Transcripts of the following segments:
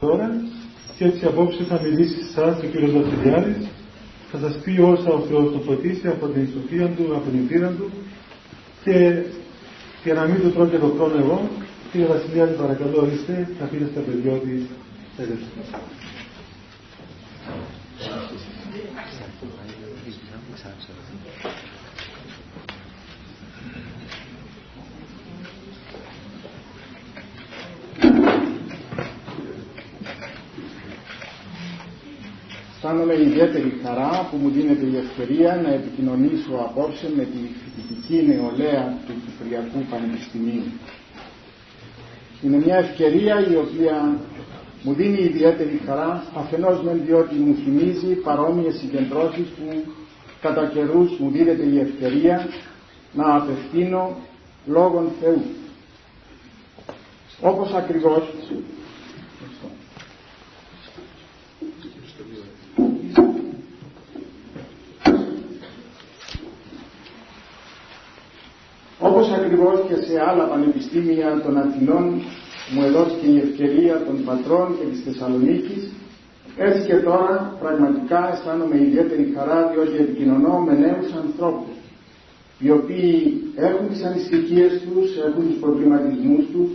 τώρα και έτσι απόψε θα μιλήσει σας ο κύριος Βασιλιάδης θα σας πει όσα ο Θεός τον φωτίσει από την σοφία του, από την πείρα του. Και για να μην του τρώω και το χρόνο εγώ κύριε Βασιλιάδη παρακαλώ ορίστε να πείτε στα παιδιά ότι αισθάνομαι ιδιαίτερη χαρά που μου δίνεται η ευκαιρία να επικοινωνήσω απόψε με τη φοιτητική νεολαία του Κυπριακού Πανεπιστημίου. Είναι μια ευκαιρία η οποία μου δίνει ιδιαίτερη χαρά αφενός με διότι μου θυμίζει παρόμοιες συγκεντρώσεις που κατά καιρούς μου δίνεται η ευκαιρία να απευθύνω λόγων Θεού. Όπως ακριβώς Όπως ακριβώς και σε άλλα πανεπιστήμια των Αθηνών μου έδωσε η ευκαιρία των πατρών και της Θεσσαλονίκης, έτσι και τώρα πραγματικά αισθάνομαι ιδιαίτερη χαρά διότι επικοινωνώ με νέους ανθρώπους οι οποίοι έχουν τις ανησυχίες τους, έχουν τους προβληματισμούς τους,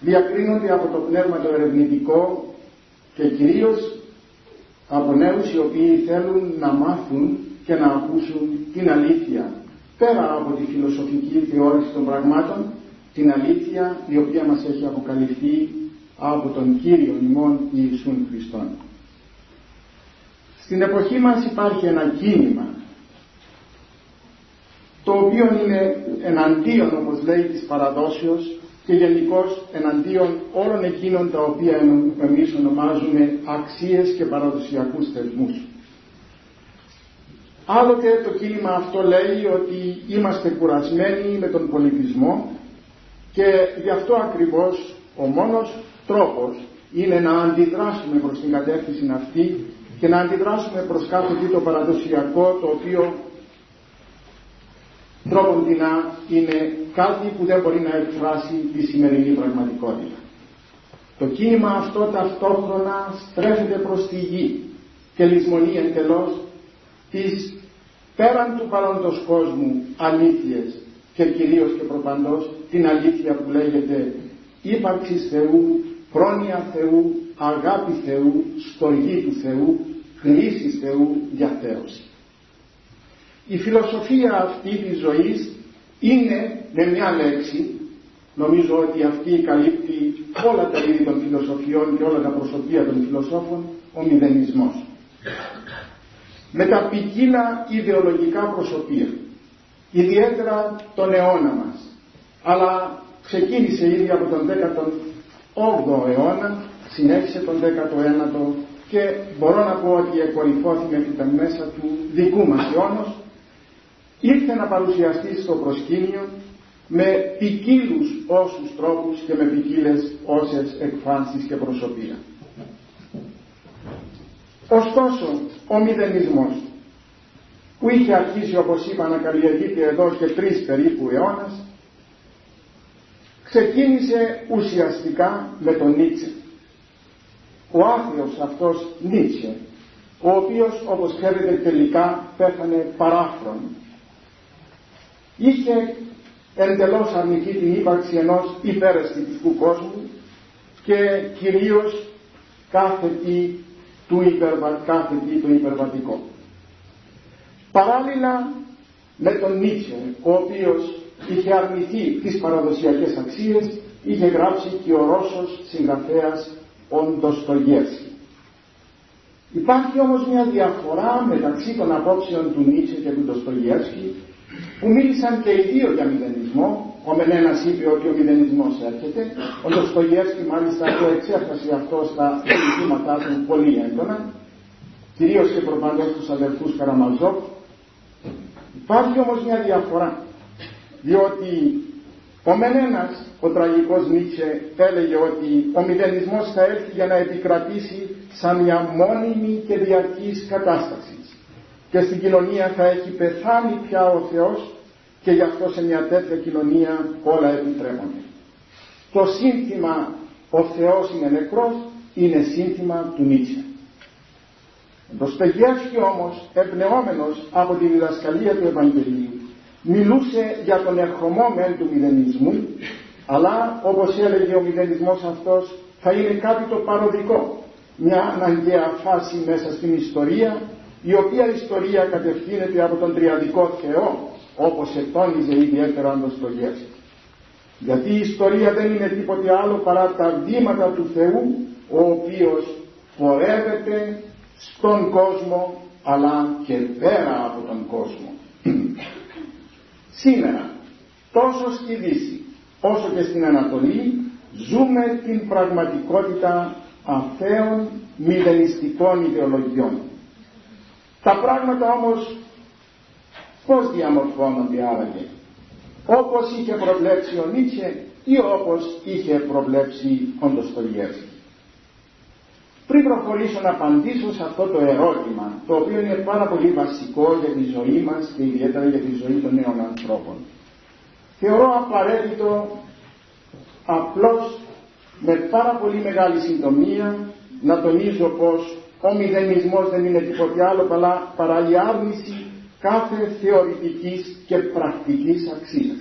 διακρίνονται από το πνεύμα το ερευνητικό και κυρίως από νέους οι οποίοι θέλουν να μάθουν και να ακούσουν την αλήθεια πέρα από τη φιλοσοφική θεώρηση των πραγμάτων την αλήθεια η οποία μας έχει αποκαλυφθεί από τον Κύριο ημών Ιησούν Χριστόν. Στην εποχή μας υπάρχει ένα κίνημα το οποίο είναι εναντίον όπως λέει της παραδόσεως και γενικώς εναντίον όλων εκείνων τα οποία εμείς ονομάζουμε αξίες και παραδοσιακούς θεσμούς. Άλλοτε το κίνημα αυτό λέει ότι είμαστε κουρασμένοι με τον πολιτισμό και γι' αυτό ακριβώς ο μόνος τρόπος είναι να αντιδράσουμε προς την κατεύθυνση αυτή και να αντιδράσουμε προς κάθε τι το παραδοσιακό το οποίο τρόποντινα είναι κάτι που δεν μπορεί να εκφράσει τη σημερινή πραγματικότητα. Το κίνημα αυτό ταυτόχρονα στρέφεται προς τη γη και λησμονεί εντελώς τις πέραν του παρόντος κόσμου αλήθειες και κυρίως και προπαντός την αλήθεια που λέγεται ύπαρξη Θεού, πρόνοια Θεού, αγάπη Θεού, στοργή του Θεού, χρήση Θεού για θέωση. Η φιλοσοφία αυτή της ζωής είναι με μια λέξη, νομίζω ότι αυτή καλύπτει όλα τα είδη των φιλοσοφιών και όλα τα προσωπία των φιλοσόφων, ο μηδενισμός με τα ποικίλα ιδεολογικά προσωπία, ιδιαίτερα τον αιώνα μας, αλλά ξεκίνησε ήδη από τον 18ο αιώνα, συνέχισε τον 19ο και μπορώ να πω ότι εκορυφώθηκε μέχρι τα μέσα του δικού μας αιώνος, ήρθε να παρουσιαστεί στο προσκήνιο με ποικίλους όσους τρόπους και με ποικίλες όσες εκφάνσεις και προσωπία. Ωστόσο, ο μηδενισμός που είχε αρχίσει όπως είπα να καλλιεργείται εδώ και τρεις περίπου αιώνας ξεκίνησε ουσιαστικά με τον Νίτσε. Ο άθεος αυτός Νίτσε, ο οποίος όπως ξέρετε τελικά πέθανε παράφρον, είχε εντελώς αρνηθεί την ύπαρξη ενός υπεραισθητικού κόσμου και κυρίως κάθε τι του υπερβα... κάθε τι το υπερβατικό. Παράλληλα με τον Νίτσε, ο οποίος είχε αρνηθεί τις παραδοσιακές αξίες, είχε γράψει και ο Ρώσος συγγραφέας ο Ντοστογεύσκη. Υπάρχει όμως μια διαφορά μεταξύ των απόψεων του Νίτσε και του Ντοστογεύσκη που μίλησαν και οι δύο για μηδενισμό ο Μενένας είπε ότι ο μηδενισμός έρχεται. Ο Ντοστογεύσκη μάλιστα το εξέφρασε αυτό στα ζητήματά του πολύ έντονα, κυρίως και προπαντός τους αδερφούς Καραμαζόκ. Υπάρχει όμως μια διαφορά, διότι ο Μενένας, ο τραγικός Νίτσε, έλεγε ότι ο μηδενισμός θα έρθει για να επικρατήσει σαν μια μόνιμη και διαρκής κατάσταση και στην κοινωνία θα έχει πεθάνει πια ο Θεός και γι' αυτό σε μια τέτοια κοινωνία όλα επιτρέπονται. Το σύνθημα ο Θεός είναι νεκρός είναι σύνθημα του Νίτσε. Ο Στεγεύσκη όμως, εμπνεόμενος από τη διδασκαλία του Ευαγγελίου, μιλούσε για τον ερχομό μεν του μηδενισμού, αλλά όπως έλεγε ο μηδενισμός αυτός, θα είναι κάτι το παροδικό, μια αναγκαία φάση μέσα στην ιστορία, η οποία ιστορία κατευθύνεται από τον τριαδικό Θεό, όπως ετώνιζε ιδιαίτερα ο Στογεύσκη. Γιατί η ιστορία δεν είναι τίποτε άλλο παρά τα βήματα του Θεού, ο οποίος πορεύεται στον κόσμο αλλά και πέρα από τον κόσμο. Σήμερα, τόσο στη Δύση όσο και στην Ανατολή, ζούμε την πραγματικότητα αθέων μηδενιστικών ιδεολογιών. Τα πράγματα όμως πώς διαμορφώνονται άραγε. Όπως είχε προβλέψει ο Νίτσε ή όπως είχε προβλέψει ο Ντοστογεύσκη. Πριν προχωρήσω να απαντήσω σε αυτό το ερώτημα, το οποίο είναι πάρα πολύ βασικό για τη ζωή μας και ιδιαίτερα για τη ζωή των νέων ανθρώπων, θεωρώ απαραίτητο απλώς με πάρα πολύ μεγάλη συντομία να τονίζω πως ο μηδενισμός δεν είναι τίποτε άλλο παρά η άρνηση κάθε θεωρητικής και πρακτικής αξίας.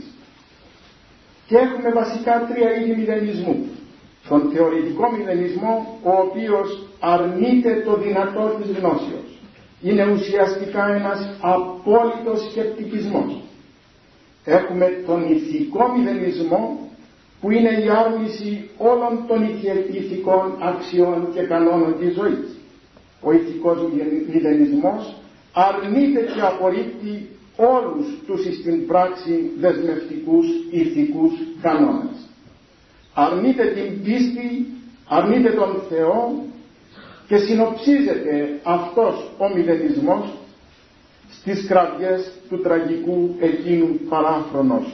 Και έχουμε βασικά τρία είδη μηδενισμού τον θεωρητικό μηδενισμό ο οποίος αρνείται το δυνατό της γνώσεως. Είναι ουσιαστικά ένας απόλυτος σκεπτικισμός. Έχουμε τον ηθικό μηδενισμό που είναι η άρνηση όλων των ηθικών αξιών και κανόνων της ζωής. Ο ηθικός μηδενισμός αρνείται και απορρίπτει όλους τους στην πράξη δεσμευτικούς ηθικούς κανόνες αρνείται την πίστη, αρνείται τον Θεό και συνοψίζεται αυτός ο μηδενισμός στις κραυγές του τραγικού εκείνου παράφρονος.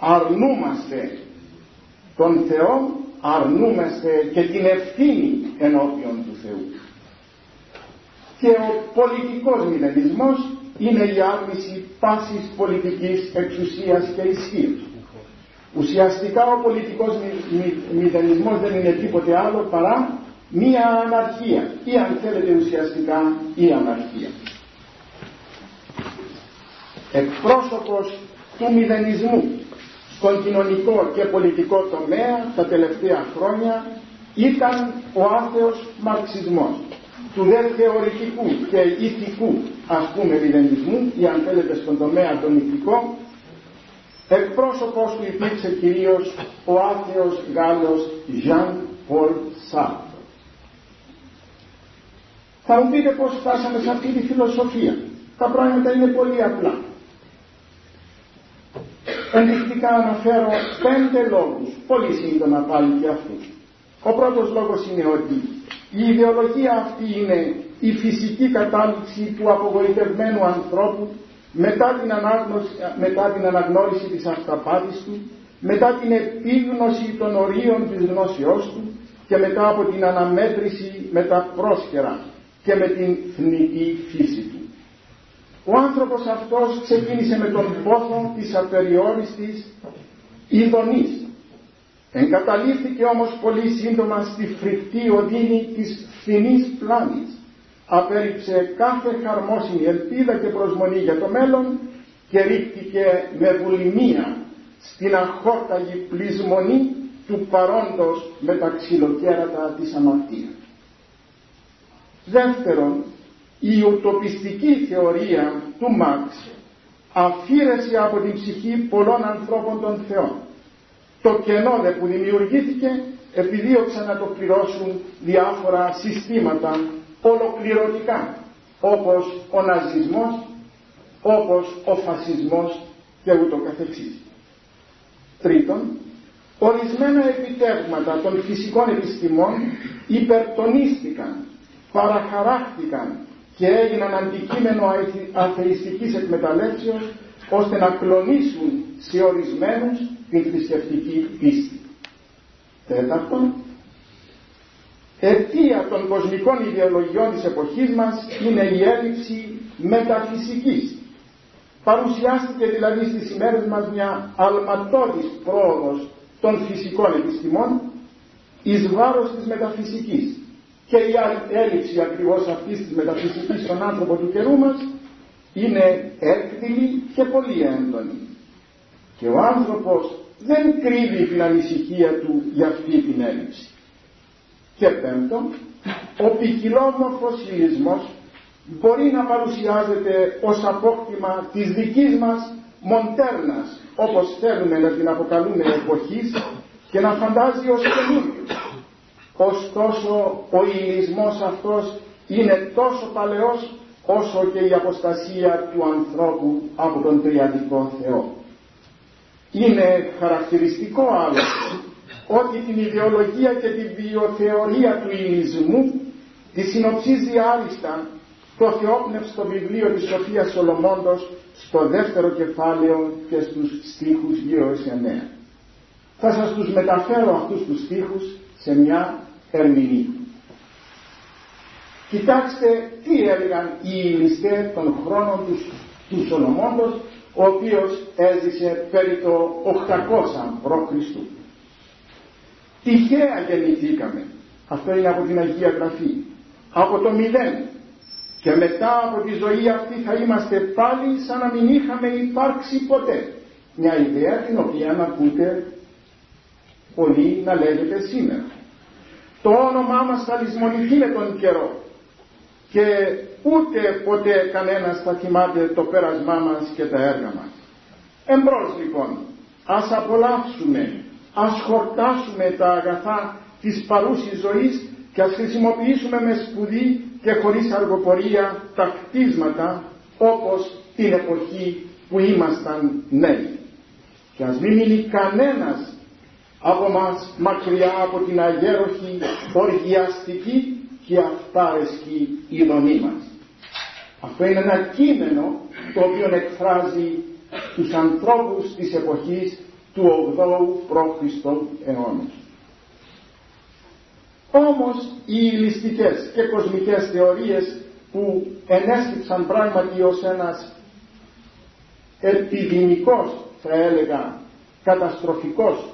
Αρνούμαστε τον Θεό, αρνούμαστε και την ευθύνη ενώπιον του Θεού. Και ο πολιτικός μηδενισμός είναι η άρνηση πάσης πολιτικής εξουσίας και ισχύω. Ουσιαστικά ο πολιτικός μηδενισμός δεν είναι τίποτε άλλο παρά μία αναρχία ή αν θέλετε ουσιαστικά η αναρχία. Εκπρόσωπος του μηδενισμού στον κοινωνικό και πολιτικό τομέα τα τελευταία χρόνια ήταν ο άθεος μαρξισμός του δε θεωρητικού και ηθικού ας πούμε μηδενισμού ή αν θέλετε στον τομέα των ηθικών Εκπρόσωπος του υπήρξε κυρίως ο άθεος Γάλλος Jean Paul Sartre. Θα μου πείτε πώς φτάσαμε σε αυτή τη φιλοσοφία. Τα πράγματα είναι πολύ απλά. Ενδεικτικά αναφέρω πέντε λόγους, πολύ σύντομα πάλι και αυτούς. Ο πρώτος λόγος είναι ότι η ιδεολογία αυτή είναι η φυσική κατάληξη του απογοητευμένου ανθρώπου μετά την, ανάγνωση, μετά την αναγνώριση της αυταπάτης του, μετά την επίγνωση των ορίων της γνώσεώς του και μετά από την αναμέτρηση με τα πρόσχερα και με την θνητή φύση του. Ο άνθρωπος αυτός ξεκίνησε με τον πόθο της απεριόριστης ειδονής. Εγκαταλείφθηκε όμως πολύ σύντομα στη φρικτή οδύνη της φθηνής πλάνης απέριψε κάθε χαρμόσυνη ελπίδα και προσμονή για το μέλλον και ρίχτηκε με βουλημία στην αχόρταγη πλεισμονή του παρόντος με τα ξυλοκέρατα της αμαρτίας. Δεύτερον, η ουτοπιστική θεωρία του Μάρξ αφήρεσε από την ψυχή πολλών ανθρώπων των θεών. Το κενό δε που δημιουργήθηκε επιδίωξαν να το πληρώσουν διάφορα συστήματα ολοκληρωτικά όπως ο ναζισμός, όπως ο φασισμός και ούτω καθεξής. Τρίτον, ορισμένα επιτεύγματα των φυσικών επιστημών υπερτονίστηκαν, παραχαράχτηκαν και έγιναν αντικείμενο αθειστικής εκμεταλλεύσεως ώστε να κλονίσουν σε ορισμένους την θρησκευτική πίστη. Τέταρτον, αιτία των κοσμικών ιδεολογιών της εποχής μας είναι η έλλειψη μεταφυσικής. Παρουσιάστηκε δηλαδή στις ημέρες μας μια αλματώδης πρόοδος των φυσικών επιστημών εις βάρος της μεταφυσικής και η έλλειψη ακριβώς αυτής της μεταφυσικής στον άνθρωπο του καιρού μας είναι έκδηλη και πολύ έντονη. Και ο άνθρωπος δεν κρύβει την ανησυχία του για αυτή την έλλειψη. Και πέμπτον, ο ποικιλόμορφος χιλισμός μπορεί να παρουσιάζεται ως απόκτημα της δικής μας μοντέρνας, όπως θέλουμε να την αποκαλούμε εποχής και να φαντάζει ως καινούριο. Ωστόσο ο ηλισμός αυτός είναι τόσο παλαιός όσο και η αποστασία του ανθρώπου από τον τριαδικό Θεό. Είναι χαρακτηριστικό άλλο ότι την ιδεολογία και την βιοθεωρία του ηλισμού τη συνοψίζει άριστα το θεόπνευστο βιβλίο της Σοφίας Σολομώντος στο δεύτερο κεφάλαιο και στους στίχους 2 9. Θα σας τους μεταφέρω αυτούς τους στίχους σε μια ερμηνεία. Κοιτάξτε τι έλεγαν οι ληστέ των χρόνων τους, του Σολομώντος, ο οποίος έζησε περί το 800 π.Χ. Τυχαία γεννηθήκαμε. Αυτό είναι από την Αγία Γραφή. Από το μηδέν. Και μετά από τη ζωή αυτή θα είμαστε πάλι σαν να μην είχαμε υπάρξει ποτέ. Μια ιδέα την οποία να ακούτε πολύ να λέγεται σήμερα. Το όνομά μας θα λησμονηθεί με τον καιρό και ούτε ποτέ κανένας θα θυμάται το πέρασμά μας και τα έργα μας. Εμπρός λοιπόν, ας απολαύσουμε, ας χορτάσουμε τα αγαθά της παρούσης ζωής και ας χρησιμοποιήσουμε με σπουδή και χωρίς αργοπορία τα κτίσματα όπως την εποχή που ήμασταν νέοι. Και ας μην μείνει κανένας από μας μακριά από την αγέροχη οργιαστική και αυτάρεσκη ειδονή μας. Αυτό είναι ένα κείμενο το οποίο εκφράζει τους ανθρώπους της εποχής του 8ου π.Χ. αιώνα. Όμως οι ληστικές και κοσμικές θεωρίες που ενέστηξαν πράγματι ως ένας επιδημικός θα έλεγα καταστροφικός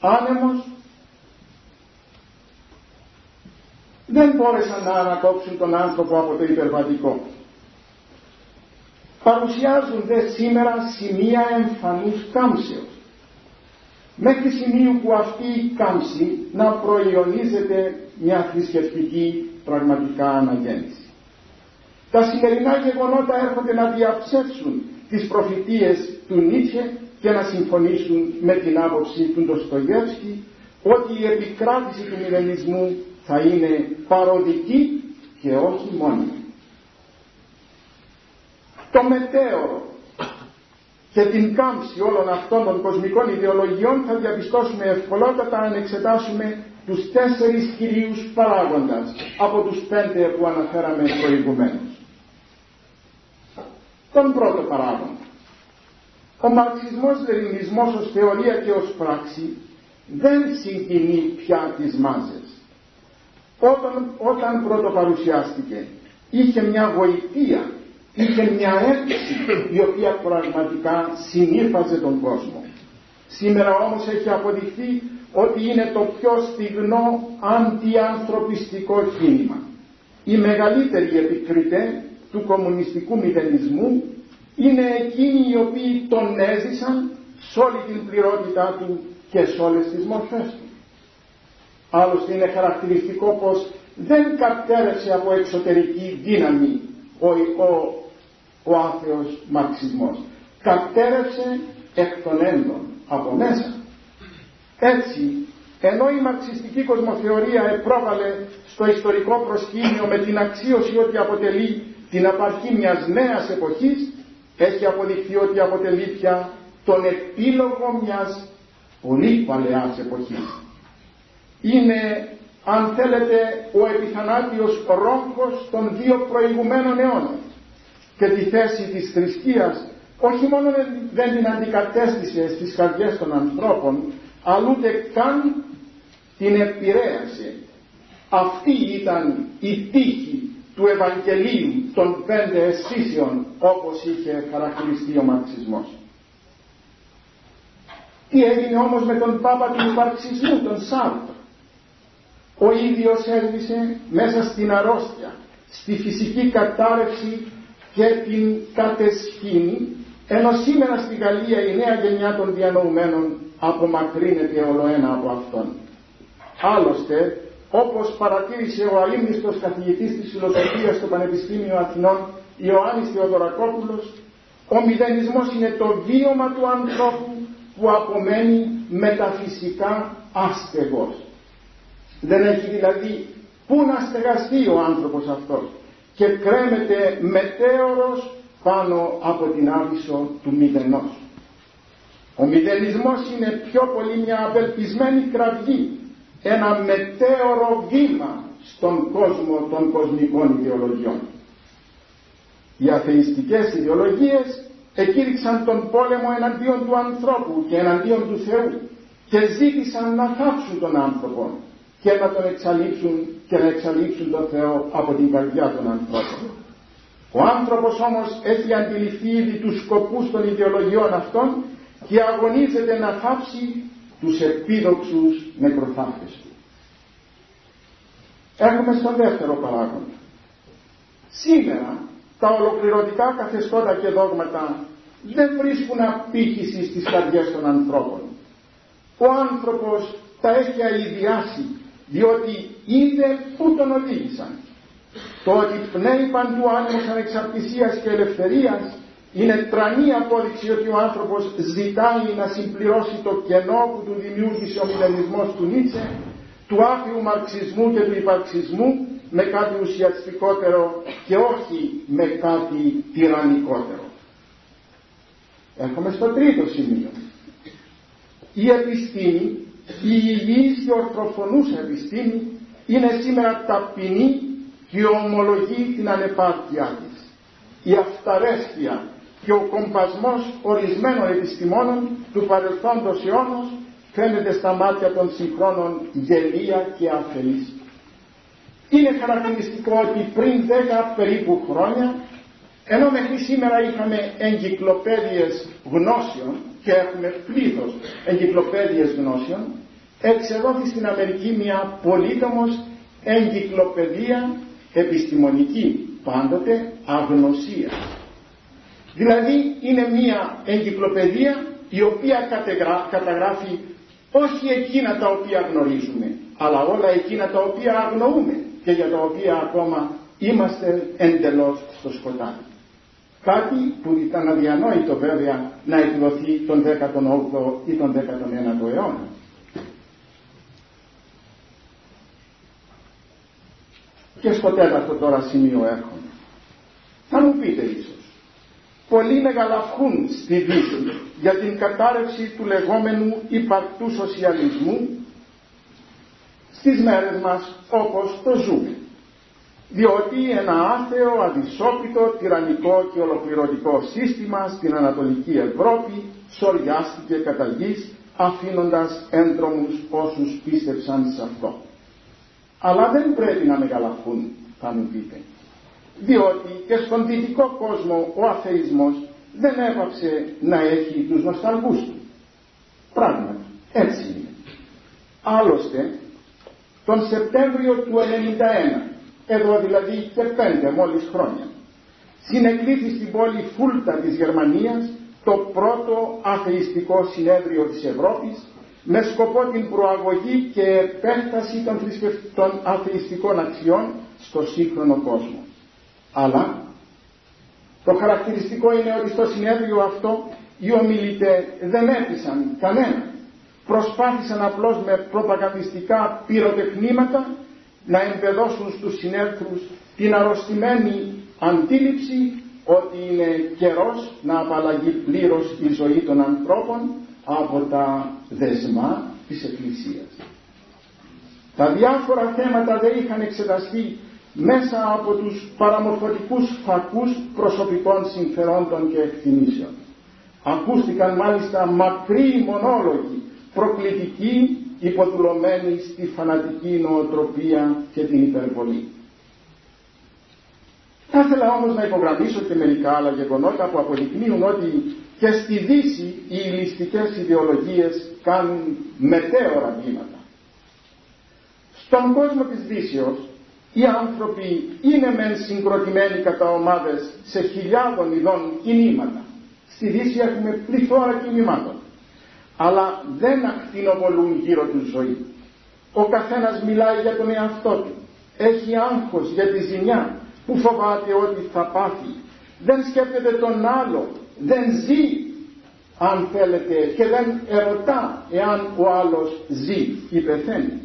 άνεμος δεν μπόρεσαν να ανακόψουν τον άνθρωπο από το υπερβατικό. Παρουσιάζουν δε σήμερα σημεία εμφανούς κάμψεως μέχρι σημείου που αυτή η κάμψη να προϊονίζεται μια θρησκευτική πραγματικά αναγέννηση. Τα σημερινά γεγονότα έρχονται να διαψεύσουν τις προφητείες του Νίτσε και να συμφωνήσουν με την άποψη του Ντοστογεύσκη ότι η επικράτηση του μηδενισμού θα είναι παροδική και όχι μόνη. Το μετέωρο και την κάμψη όλων αυτών των κοσμικών ιδεολογιών θα διαπιστώσουμε ευκολότατα αν εξετάσουμε τους τέσσερις κυρίους παράγοντας από τους πέντε που αναφέραμε προηγουμένως. Τον πρώτο παράγοντα. Ο μαρξισμός λενινισμός ως θεωρία και ως πράξη δεν συγκινεί πια τις μάζες. Όταν, όταν πρώτο παρουσιάστηκε είχε μια βοηθεία είχε μια έκθεση η οποία πραγματικά συνήφαζε τον κόσμο. Σήμερα όμως έχει αποδειχθεί ότι είναι το πιο στιγνό αντιανθρωπιστικό κίνημα. Οι μεγαλύτεροι επικριτέ του κομμουνιστικού μηδενισμού είναι εκείνοι οι οποίοι τον έζησαν σε όλη την πληρότητά του και σε όλες τις μορφές του. Άλλωστε είναι χαρακτηριστικό πως δεν κατέρευσε από εξωτερική δύναμη ο, ο, ο άθεος μαρξισμός. Κατέρευσε εκ των έντων, από μέσα. Έτσι, ενώ η μαρξιστική κοσμοθεωρία επρόβαλε στο ιστορικό προσκήνιο με την αξίωση ότι αποτελεί την απαρχή μιας νέας εποχής, έχει αποδειχθεί ότι αποτελεί πια τον επίλογο μιας πολύ παλαιάς εποχής. Είναι, αν θέλετε, ο επιθανάτιος ρόχος των δύο προηγουμένων αιώνων και τη θέση της θρησκείας όχι μόνο δεν την αντικατέστησε στις καρδιές των ανθρώπων, αλλά ούτε καν την επηρέασε. Αυτή ήταν η τύχη του Ευαγγελίου των πέντε αισθήσεων όπως είχε χαρακτηριστεί ο μαρξισμός. Τι έγινε όμως με τον Πάπα του Μαρξισμού, τον Σάρτ. Ο ίδιος έσβησε μέσα στην αρρώστια, στη φυσική κατάρρευση και την κατεσχήνη, ενώ σήμερα στη Γαλλία η νέα γενιά των διανοουμένων απομακρύνεται ολοένα από αυτόν. Άλλωστε, όπως παρατήρησε ο αείμνηστος καθηγητής της φιλοσοφίας στο Πανεπιστήμιο Αθηνών, Ιωάννης Θεοδωρακόπουλος, ο μηδενισμός είναι το βίωμα του ανθρώπου που απομένει μεταφυσικά άστεγος. Δεν έχει δηλαδή πού να στεγαστεί ο άνθρωπος αυτός και κρέμεται μετέωρος πάνω από την άβυσο του μηδενός. Ο μηδενισμός είναι πιο πολύ μια απελπισμένη κραυγή, ένα μετέωρο βήμα στον κόσμο των κοσμικών ιδεολογιών. Οι αθεϊστικές ιδεολογίες εκήρυξαν τον πόλεμο εναντίον του ανθρώπου και εναντίον του Θεού και ζήτησαν να θάψουν τον άνθρωπο και να τον εξαλείψουν και να εξαλείψουν τον Θεό από την καρδιά των ανθρώπων. Ο άνθρωπος όμως έχει αντιληφθεί ήδη τους σκοπούς των ιδεολογιών αυτών και αγωνίζεται να θάψει τους επίδοξους νεκροθάφτες του. Έχουμε στο δεύτερο παράγοντα. Σήμερα τα ολοκληρωτικά καθεστώτα και δόγματα δεν βρίσκουν απήχηση στις καρδιές των ανθρώπων. Ο άνθρωπος τα έχει αειδιάσει διότι είδε πού τον οδήγησαν. Το ότι πνέει παντού άνεμος ανεξαρτησίας και ελευθερίας είναι τρανή απόδειξη ότι ο άνθρωπος ζητάει να συμπληρώσει το κενό που του δημιούργησε ο μηδενισμός του Νίτσε, του άφιου μαρξισμού και του υπαρξισμού με κάτι ουσιαστικότερο και όχι με κάτι τυραννικότερο. Έρχομαι στο τρίτο σημείο. Η επιστήμη, η υγιής και ορθοφωνούσα επιστήμη είναι σήμερα ταπεινή και ομολογεί την ανεπάρκειά της. Η αυταρέσκεια και ο κομπασμός ορισμένων επιστημόνων του παρελθόντος αιώνος φαίνεται στα μάτια των συγχρόνων γελία και αφελής. Είναι χαρακτηριστικό ότι πριν 10 περίπου χρόνια, ενώ μέχρι σήμερα είχαμε εγκυκλοπαίδειες γνώσεων και έχουμε πλήθος εγκυκλοπαίδειες γνώσεων, εξεδόθη στην Αμερική μια πολύτομος εγκυκλοπαιδεία επιστημονική, πάντοτε αγνωσία. Δηλαδή είναι μια εγκυκλοπαιδεία η οποία καταγράφει όχι εκείνα τα οποία γνωρίζουμε, αλλά όλα εκείνα τα οποία αγνοούμε και για τα οποία ακόμα είμαστε εντελώς στο σκοτάδι. Κάτι που ήταν αδιανόητο βέβαια να εκδοθεί τον 18ο ή τον 19ο αιώνα. Και στο τέταρτο τώρα σημείο έρχομαι. Θα μου πείτε ίσως, πολλοί μεγαλαυχούν στη Δύση για την κατάρρευση του λεγόμενου υπαρτού σοσιαλισμού στις μέρες μας όπως το ζούμε. Διότι ένα άθεο, αδυσόπιτο, τυραννικό και ολοκληρωτικό σύστημα στην Ανατολική Ευρώπη σοριάστηκε κατά γης αφήνοντας έντρομους όσους πίστεψαν σε αυτό. Αλλά δεν πρέπει να μεγαλαφούν, θα μου πείτε. Διότι και στον δυτικό κόσμο ο αθεισμός δεν έπαψε να έχει τους νοσταλγούς του. Πράγματι, έτσι είναι. Άλλωστε, τον Σεπτέμβριο του 1991, εδώ δηλαδή και πέντε μόλις χρόνια, συνεκλήθη στην πόλη Φούλτα της Γερμανίας το πρώτο αθειστικό συνέδριο της Ευρώπης με σκοπό την προαγωγή και επέκταση των, των αθειστικών αξιών στο σύγχρονο κόσμο. Αλλά το χαρακτηριστικό είναι ότι στο συνέδριο αυτό οι ομιλητές δεν έπεισαν κανένα προσπάθησαν απλώς με προπαγανδιστικά πυροτεχνήματα να εμπεδώσουν στους συνέρθους την αρρωστημένη αντίληψη ότι είναι καιρός να απαλλαγεί πλήρως η ζωή των ανθρώπων από τα δεσμά της Εκκλησίας. Τα διάφορα θέματα δεν είχαν εξεταστεί μέσα από τους παραμορφωτικούς φακούς προσωπικών συμφερόντων και εκτιμήσεων. Ακούστηκαν μάλιστα μακρύ μονόλογοι προκλητική υποδουλωμένη στη φανατική νοοτροπία και την υπερβολή. Θα ήθελα όμως να υπογραμμίσω και μερικά άλλα γεγονότα που αποδεικνύουν ότι και στη Δύση οι ληστικές ιδεολογίες κάνουν μετέωρα βήματα. Στον κόσμο της Δύσεως οι άνθρωποι είναι μεν συγκροτημένοι κατά ομάδες σε χιλιάδων ειδών κινήματα. Στη Δύση έχουμε πληθώρα κινημάτων. Αλλά δεν ακτινοβολούν γύρω τους ζωή. Ο καθένας μιλάει για τον εαυτό του. Έχει άγχος για τη ζημιά που φοβάται ότι θα πάθει. Δεν σκέφτεται τον άλλο. Δεν ζει αν θέλετε και δεν ερωτά εάν ο άλλος ζει ή πεθαίνει.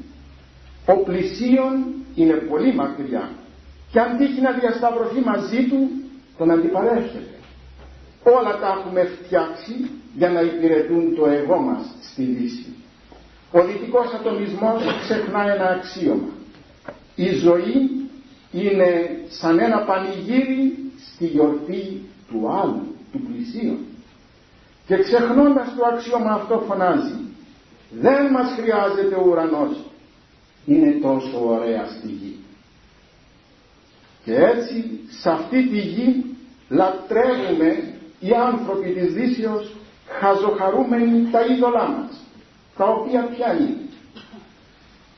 Ο πλησίον είναι πολύ μακριά και αν τύχει να διασταυρωθεί μαζί του τον αντιπαρέρχεται. Όλα τα έχουμε φτιάξει για να υπηρετούν το εγώ μας στη Δύση. Ο δυτικός ατομισμός ξεχνά ένα αξίωμα. Η ζωή είναι σαν ένα πανηγύρι στη γιορτή του άλλου, του πλησίου. Και ξεχνώντας το αξίωμα αυτό φωνάζει δεν μας χρειάζεται ο ουρανός. Είναι τόσο ωραία στη γη και έτσι σε αυτή τη γη λατρεύουμε οι άνθρωποι της Δύσεως χαζοχαρούμενοι τα είδωλά μας τα οποία ποια είναι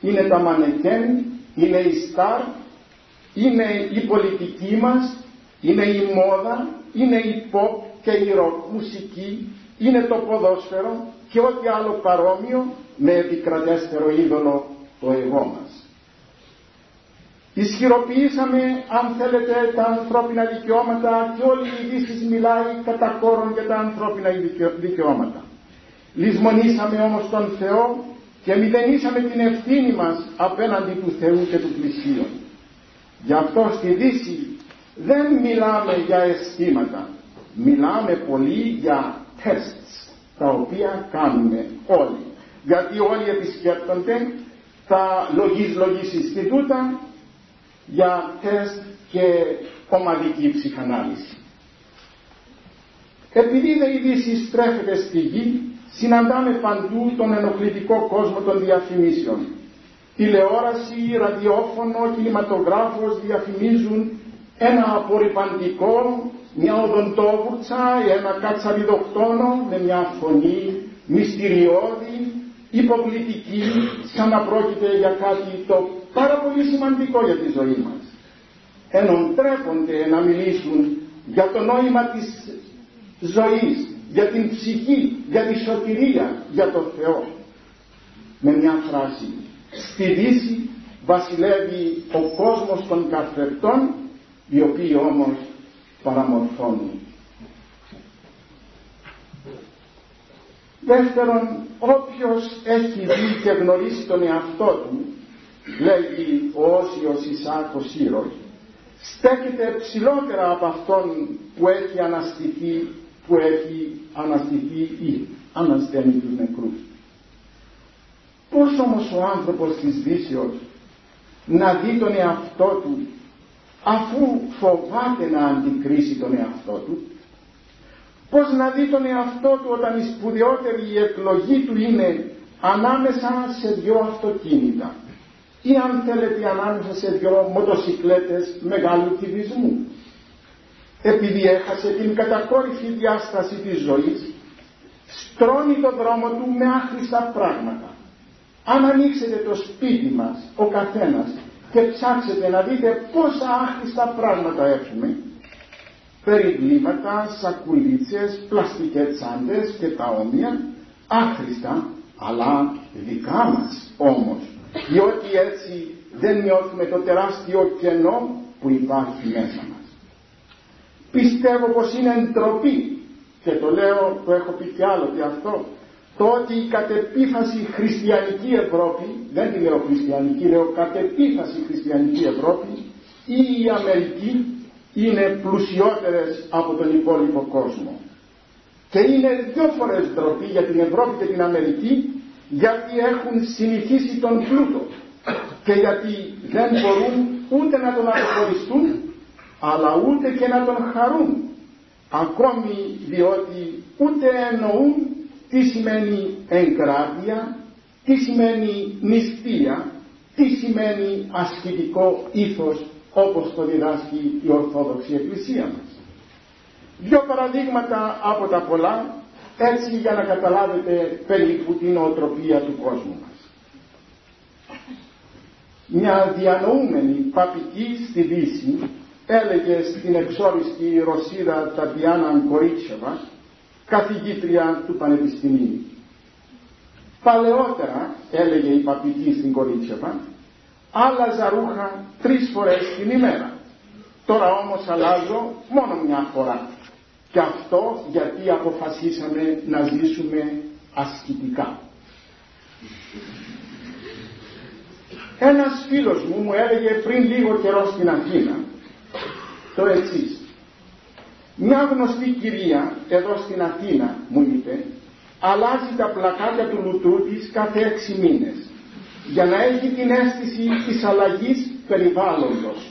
είναι τα μανεκέν είναι η στάρ είναι η πολιτική μας είναι η μόδα είναι η pop και η rock μουσική είναι το ποδόσφαιρο και ό,τι άλλο παρόμοιο με επικρατέστερο είδωλο το εγώ μας. Ισχυροποιήσαμε αν θέλετε τα ανθρώπινα δικαιώματα και όλη η Δύσης μιλάει κατά κόρον για τα ανθρώπινα δικαιώματα. Λυσμονήσαμε όμως τον Θεό και μηδενίσαμε την ευθύνη μας απέναντι του Θεού και του πλησίον. Γι' αυτό στη Δύση δεν μιλάμε για αισθήματα, μιλάμε πολύ για τεστ τα οποία κάνουμε όλοι. Γιατί όλοι επισκέπτονται τα λογής λογής Ινστιτούτα για τεστ και ομαδική ψυχανάλυση. Επειδή η Δύση στρέφεται στη γη, συναντάμε παντού τον ενοχλητικό κόσμο των διαφημίσεων. Τηλεόραση, ραδιόφωνο, κινηματογράφος διαφημίζουν ένα απορριπαντικό, μια οδοντόβουρτσα, ένα κατσαβιδοκτόνο με μια φωνή μυστηριώδη, υποκλητική, σαν να πρόκειται για κάτι το πάρα πολύ σημαντικό για τη ζωή μας. Ενώ τρέπονται να μιλήσουν για το νόημα της ζωής, για την ψυχή, για τη σωτηρία, για το Θεό. Με μια φράση, στη Δύση βασιλεύει ο κόσμος των καρφευτών, οι οποίοι όμως παραμορφώνουν. Δεύτερον, όποιος έχει δει και γνωρίσει τον εαυτό του, λέγει ο Όσιος Ισάκος Σύρος, στέκεται ψηλότερα από αυτόν που έχει αναστηθεί, που έχει αναστηθεί ή ανασταίνει τους νεκρούς. Πώς όμως ο άνθρωπος της Δύσεως να δει τον εαυτό του αφού φοβάται να αντικρίσει τον εαυτό του Πώς να δει τον εαυτό του όταν η σπουδαιότερη η εκλογή του είναι ανάμεσα σε δυο αυτοκίνητα ή αν θέλετε ανάμεσα σε δυο μοτοσυκλέτες μεγάλου κυβισμού. Επειδή έχασε την κατακόρυφη διάσταση της ζωής, στρώνει το δρόμο του με άχρηστα πράγματα. Αν ανοίξετε το σπίτι μας, ο καθένας, και ψάξετε να δείτε πόσα άχρηστα πράγματα έχουμε, περιβλήματα, σακουλίτσες, πλαστικές τσάντες και τα όμοια, άχρηστα, αλλά δικά μας όμως, διότι έτσι δεν νιώθουμε το τεράστιο κενό που υπάρχει μέσα μας. Πιστεύω πως είναι εντροπή και το λέω, το έχω πει κι άλλο και αυτό, το ότι η κατεπίφαση χριστιανική Ευρώπη, δεν τη λέω χριστιανική, λέω κατεπίφαση χριστιανική Ευρώπη ή η Αμερική είναι πλουσιότερες από τον υπόλοιπο κόσμο. Και είναι δύο φορές ντροπή για την Ευρώπη και την Αμερική γιατί έχουν συνηθίσει τον πλούτο και γιατί δεν μπορούν ούτε να τον αποχωριστούν αλλά ούτε και να τον χαρούν ακόμη διότι ούτε εννοούν τι σημαίνει εγκράτεια, τι σημαίνει νηστεία, τι σημαίνει ασκητικό ήθος όπως το διδάσκει η Ορθόδοξη Εκκλησία μας. Δύο παραδείγματα από τα πολλά, έτσι για να καταλάβετε περίπου την οτροπία του κόσμου μας. μια διανοούμενη παπική στη Δύση έλεγε στην εξόριστη Ρωσίδα Τατιάνα Κορίτσεβα καθηγήτρια του Πανεπιστημίου. Παλαιότερα, έλεγε η παπική στην Κορίτσεβα, άλλαζα ρούχα τρεις φορές την ημέρα. Τώρα όμως αλλάζω μόνο μια φορά. Και αυτό γιατί αποφασίσαμε να ζήσουμε ασκητικά. Ένας φίλος μου μου έλεγε πριν λίγο καιρό στην Αθήνα το εξής. Μια γνωστή κυρία εδώ στην Αθήνα μου είπε αλλάζει τα πλακάκια του λουτού της κάθε έξι μήνες για να έχει την αίσθηση της αλλαγής περιβάλλοντος.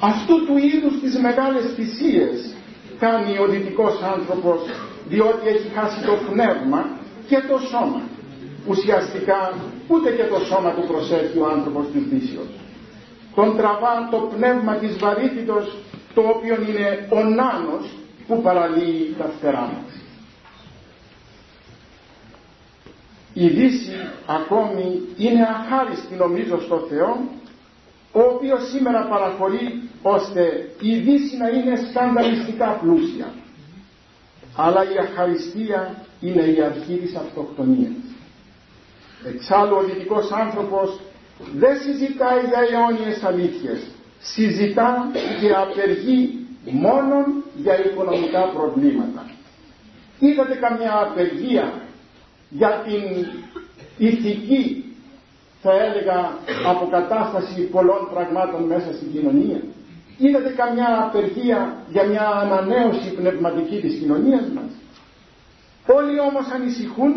Αυτού του είδους τις μεγάλες θυσίες κάνει ο δυτικός άνθρωπος διότι έχει χάσει το πνεύμα και το σώμα. Ουσιαστικά ούτε και το σώμα του προσέχει ο άνθρωπος της Δύσεως. Τον τραβά το πνεύμα της βαρύτητος το οποίο είναι ο νάνος που παραλύει τα φτερά μας. Η Δύση ακόμη είναι αχάριστη νομίζω στο Θεό ο οποίος σήμερα παραχωρεί ώστε η Δύση να είναι σκανδαλιστικά πλούσια. Αλλά η αχαριστία είναι η αρχή της αυτοκτονίας. Εξάλλου ο δυτικός άνθρωπος δεν συζητάει για αιώνιες αλήθειες. Συζητά και απεργεί μόνο για οικονομικά προβλήματα. Είδατε καμιά απεργία για την ηθική θα έλεγα αποκατάσταση πολλών πραγμάτων μέσα στην κοινωνία; Είδατε καμιά απεργία για μια ανανέωση πνευματική της κοινωνίας μας; Όλοι όμως ανησυχούν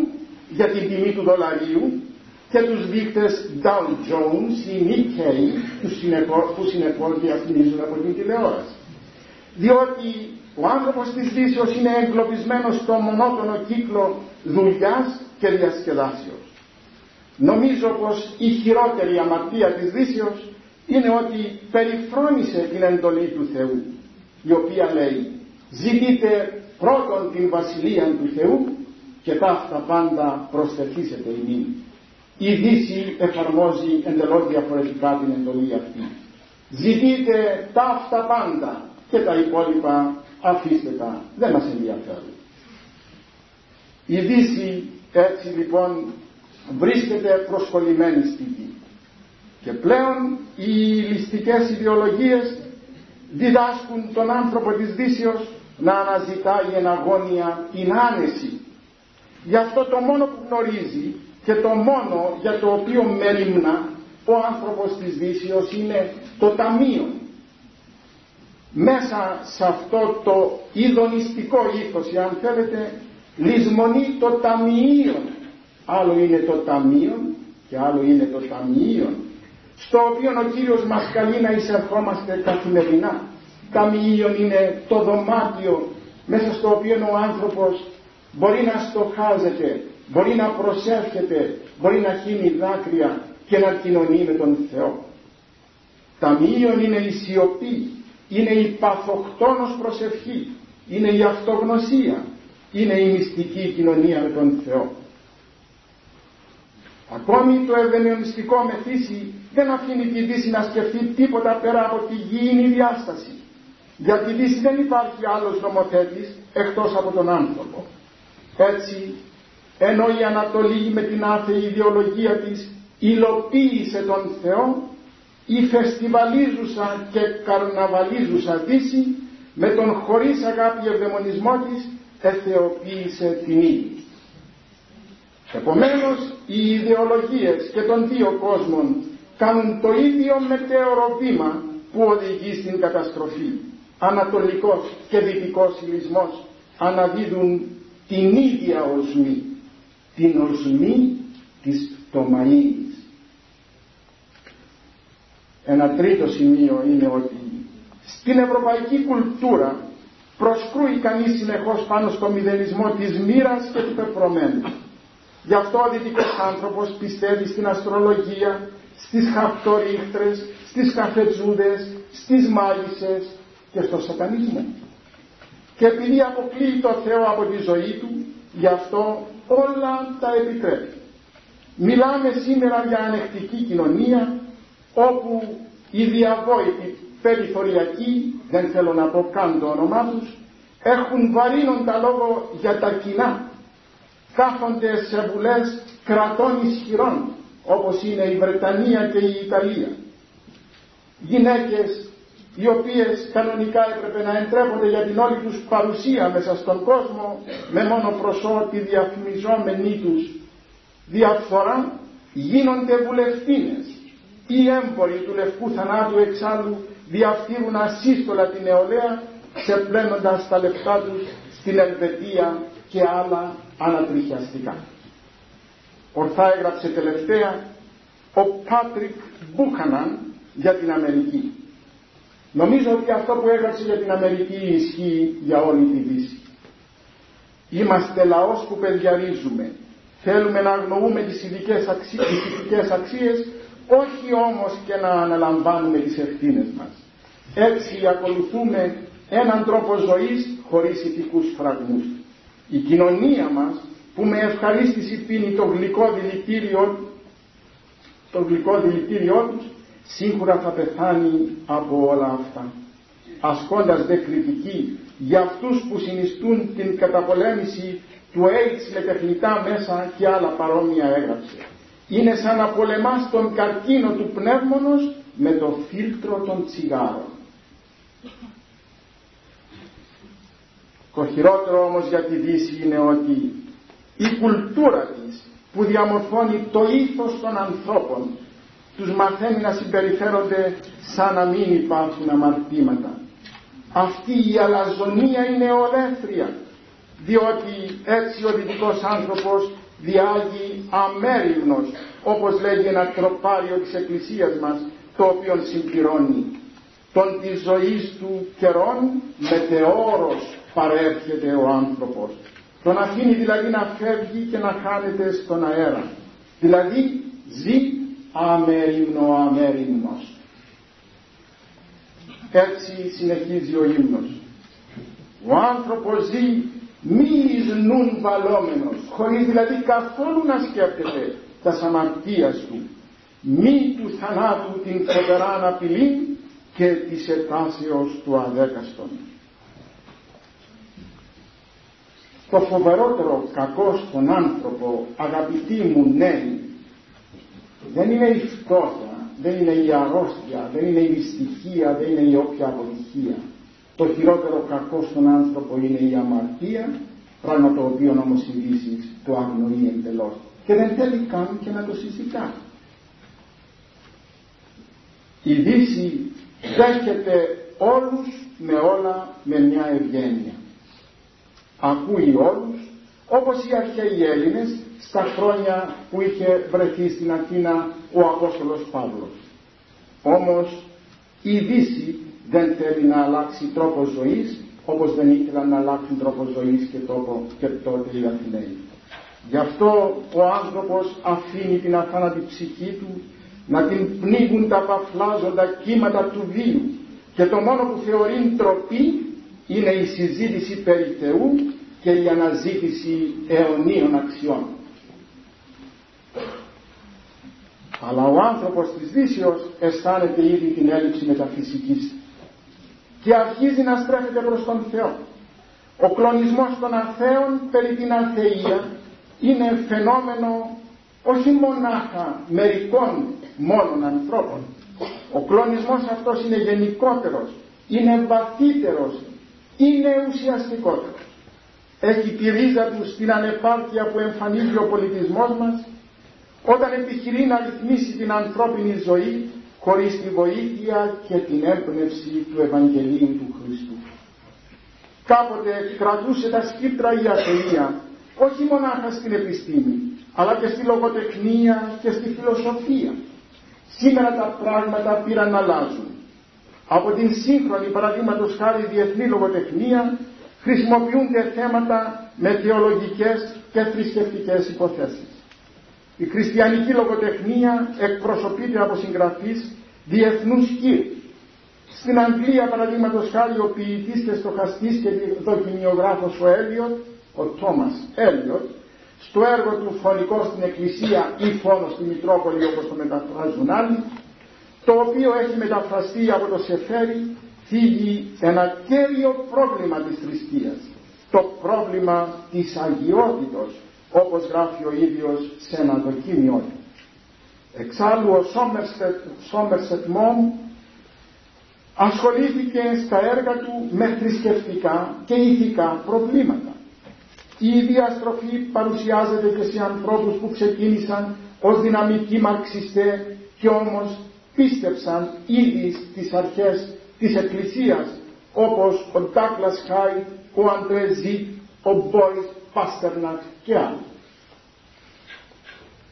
για την τιμή του δολαρίου και τους δείκτες Dow Jones ή Nikkei που συνεπώς διαφημίζουν από την τηλεόραση. Διότι ο άνθρωπος της Δύσεως είναι εγκλωβισμένος στο μονότονο κύκλο δουλειάς και διασκεδάσεως. Νομίζω πως η χειρότερη αμαρτία της Δύσεως είναι ότι περιφρόνησε την εντολή του Θεού η οποία λέει ζητείτε πρώτον την βασιλεία του Θεού και ταύτα πάντα προσθεθήσετε ημί. Η Δύση εφαρμόζει εντελώς διαφορετικά την εντολή αυτή. Ζητείτε ταύτα πάντα και τα υπόλοιπα αφήστε τα, δεν μας ενδιαφέρουν. Η Δύση έτσι λοιπόν βρίσκεται προσκολλημένη στη γη. Και πλέον οι ληστικές ιδεολογίες διδάσκουν τον άνθρωπο της Δύσεως να αναζητάει εν αγώνια την άνεση. Γι' αυτό το μόνο που γνωρίζει και το μόνο για το οποίο μεριμνά ο άνθρωπος της Δύσεως είναι το ταμείο. Μέσα σε αυτό το ειδονιστικό ήθος, αν θέλετε, λησμονεί το ταμείο άλλο είναι το ταμείο και άλλο είναι το ταμείο στο οποίο ο Κύριος μας καλεί να εισερχόμαστε καθημερινά. Ταμείο είναι το δωμάτιο μέσα στο οποίο ο άνθρωπος μπορεί να στοχάζεται, μπορεί να προσέρχεται, μπορεί να χύνει δάκρυα και να κοινωνεί με τον Θεό. Ταμείο είναι η σιωπή, είναι η παθοκτόνος προσευχή, είναι η αυτογνωσία, είναι η μυστική κοινωνία με τον Θεό. Ακόμη το ευδαιμονιστικό μεθύσι δεν αφήνει τη Δύση να σκεφτεί τίποτα πέρα από τη γήινη διάσταση. Για τη Δύση δεν υπάρχει άλλος νομοθέτης εκτός από τον άνθρωπο. Έτσι, ενώ η Ανατολή με την άθεη ιδεολογία της υλοποίησε τον Θεό, η φεστιβαλίζουσα και καρναβαλίζουσα Δύση με τον χωρίς αγάπη ευδαιμονισμό της εθεοποίησε την ίδια. Επομένως οι ιδεολογίες και των δύο κόσμων κάνουν το ίδιο μετέωρο βήμα που οδηγεί στην καταστροφή. Ανατολικός και δυτικός ηλισμός αναδίδουν την ίδια οσμή, την οσμή της τομαΐνης. Ένα τρίτο σημείο είναι ότι στην ευρωπαϊκή κουλτούρα προσκρούει κανείς συνεχώς πάνω στο μηδενισμό της μοίρας και του πεπρωμένου. Γι' αυτό ο δυτικός άνθρωπος πιστεύει στην αστρολογία, στις χαυτορίχτρες, στις καφετζούδες, στις μάγισσες και στο σατανισμό. Και επειδή αποκλείει το Θεό από τη ζωή του, γι' αυτό όλα τα επιτρέπει. Μιλάμε σήμερα για ανεκτική κοινωνία όπου οι διαβόητοι περιθωριακοί, δεν θέλω να πω καν το όνομά τους, έχουν βαρύνοντα λόγο για τα κοινά. Κάθονται σε βουλές κρατών ισχυρών, όπως είναι η Βρετανία και η Ιταλία. Γυναίκες οι οποίες κανονικά έπρεπε να εντρέπονται για την όλη τους παρουσία μέσα στον κόσμο με μόνο προσώ τη διαφημιζόμενη τους διαφθορά γίνονται βουλευτίνες. Οι έμποροι του λευκού θανάτου εξάλλου διαφθείρουν ασύστολα την νεολαία ξεπλένοντας τα λεπτά τους στην Ελβετία και άλλα ανατριχιαστικά. Ορθά έγραψε τελευταία ο Πάτρικ Μπούχαναν για την Αμερική. Νομίζω ότι αυτό που έγραψε για την Αμερική ισχύει για όλη τη Δύση. Είμαστε λαός που παιδιαρίζουμε. Θέλουμε να αγνοούμε τις ειδικές αξίες, αξίες, όχι όμως και να αναλαμβάνουμε τις ευθύνες μας. Έτσι ακολουθούμε έναν τρόπο ζωής χωρίς ηθικούς φραγμούς. Η κοινωνία μας που με ευχαρίστηση πίνει το γλυκό δηλητήριο, το γλυκό δηλητήριό τους σίγουρα θα πεθάνει από όλα αυτά ασκώντας δε κριτική για αυτούς που συνιστούν την καταπολέμηση του AIDS με τεχνητά μέσα και άλλα παρόμοια έγραψε. Είναι σαν να πολεμάς τον καρκίνο του πνεύμονος με το φίλτρο των τσιγάρων. Το χειρότερο όμως για τη Δύση είναι ότι η κουλτούρα της που διαμορφώνει το ήθος των ανθρώπων τους μαθαίνει να συμπεριφέρονται σαν να μην υπάρχουν αμαρτήματα. Αυτή η αλαζονία είναι ολέθρια, διότι έτσι ο δυτικός άνθρωπος διάγει αμέριμνος, όπως λέγει ένα τροπάριο της Εκκλησίας μας, το οποίο συμπληρώνει. Τον τη ζωής του καιρών μετεώρος παρέρχεται ο άνθρωπος. Τον αφήνει δηλαδή να φεύγει και να χάνεται στον αέρα. Δηλαδή ζει αμέριμνο αμέριμνος. Έτσι συνεχίζει ο ύμνος. Ο άνθρωπος ζει μης εις νουν βαλόμενος, χωρίς δηλαδή καθόλου να σκέφτεται τα σαμαρτίας του, μη του θανάτου την φοβερά απειλή και της ετάσεως του αδέκαστον. Το φοβερότερο κακό στον άνθρωπο, αγαπητοί μου νέοι, δεν είναι η φτώχεια, δεν είναι η αρρώστια, δεν είναι η δυστυχία, δεν είναι η όποια αποτυχία. Το χειρότερο κακό στον άνθρωπο είναι η αμαρτία, πράγμα το οποίο όμως η Δύση το αγνοεί εντελώς και δεν θέλει καν και να το συζητά. Η Δύση δέχεται όλους με όλα με μια ευγένεια. Ακούει όλους όπως οι αρχαίοι Έλληνες στα χρόνια που είχε βρεθεί στην Αθήνα ο Απόστολος Παύλος. Όμως η Δύση δεν θέλει να αλλάξει τρόπο ζωής όπως δεν ήθελαν να αλλάξουν τρόπο ζωής και, τόπο, και τότε οι Αθηναίοι. Γι' αυτό ο άνθρωπος αφήνει την αθάνατη ψυχή του να την πνίγουν τα παφλάζοντα κύματα του βίου και το μόνο που θεωρεί ντροπή είναι η συζήτηση περί Θεού και η αναζήτηση αιωνίων αξιών. Αλλά ο άνθρωπος της Δύσεως αισθάνεται ήδη την έλλειψη μεταφυσικής και αρχίζει να στρέφεται προς τον Θεό. Ο κλονισμός των αθέων περί την αθεία είναι φαινόμενο όχι μονάχα μερικών μόνον ανθρώπων. Ο κλονισμός αυτός είναι γενικότερος, είναι βαθύτερος, είναι ουσιαστικότερος. Έχει τη ρίζα του στην ανεπάρκεια που εμφανίζει ο πολιτισμός μας όταν επιχειρεί να ρυθμίσει την ανθρώπινη ζωή χωρίς τη βοήθεια και την έμπνευση του Ευαγγελίου του Χριστού. Κάποτε κρατούσε τα σκύπτρα η αθεία, όχι μονάχα στην επιστήμη, αλλά και στη λογοτεχνία και στη φιλοσοφία. Σήμερα τα πράγματα πήραν να αλλάζουν. Από την σύγχρονη παραδείγματος χάρη διεθνή λογοτεχνία χρησιμοποιούνται θέματα με θεολογικές και θρησκευτικές υποθέσεις. Η χριστιανική λογοτεχνία εκπροσωπείται από συγγραφείς διεθνούς κύρ. Στην Αγγλία παραδείγματος χάρη ο ποιητής και στοχαστής και δοκιμιογράφος ο Έλιοτ, ο Τόμας Έλιοτ, στο έργο του φωνικό στην Εκκλησία ή φόνο στη Μητρόπολη όπως το μεταφράζουν άλλοι, το οποίο έχει μεταφραστεί από το Σεφέρι, θίγει ένα κέριο πρόβλημα της θρησκείας, το πρόβλημα της αγιότητος, όπως γράφει ο ίδιος σε ένα δοκίμιο του. Εξάλλου ο Σόμερσετ Μόμ ασχολήθηκε στα έργα του με θρησκευτικά και ηθικά προβλήματα. Η διαστροφή παρουσιάζεται και σε ανθρώπους που ξεκίνησαν ως δυναμικοί μαρξιστέ και όμως πίστεψαν ήδη στις αρχές της Εκκλησίας όπως ο Ντάκλας Χάι, ο Αντρέ Ζιτ, ο Μπόις Πάστερνακ και άλλοι.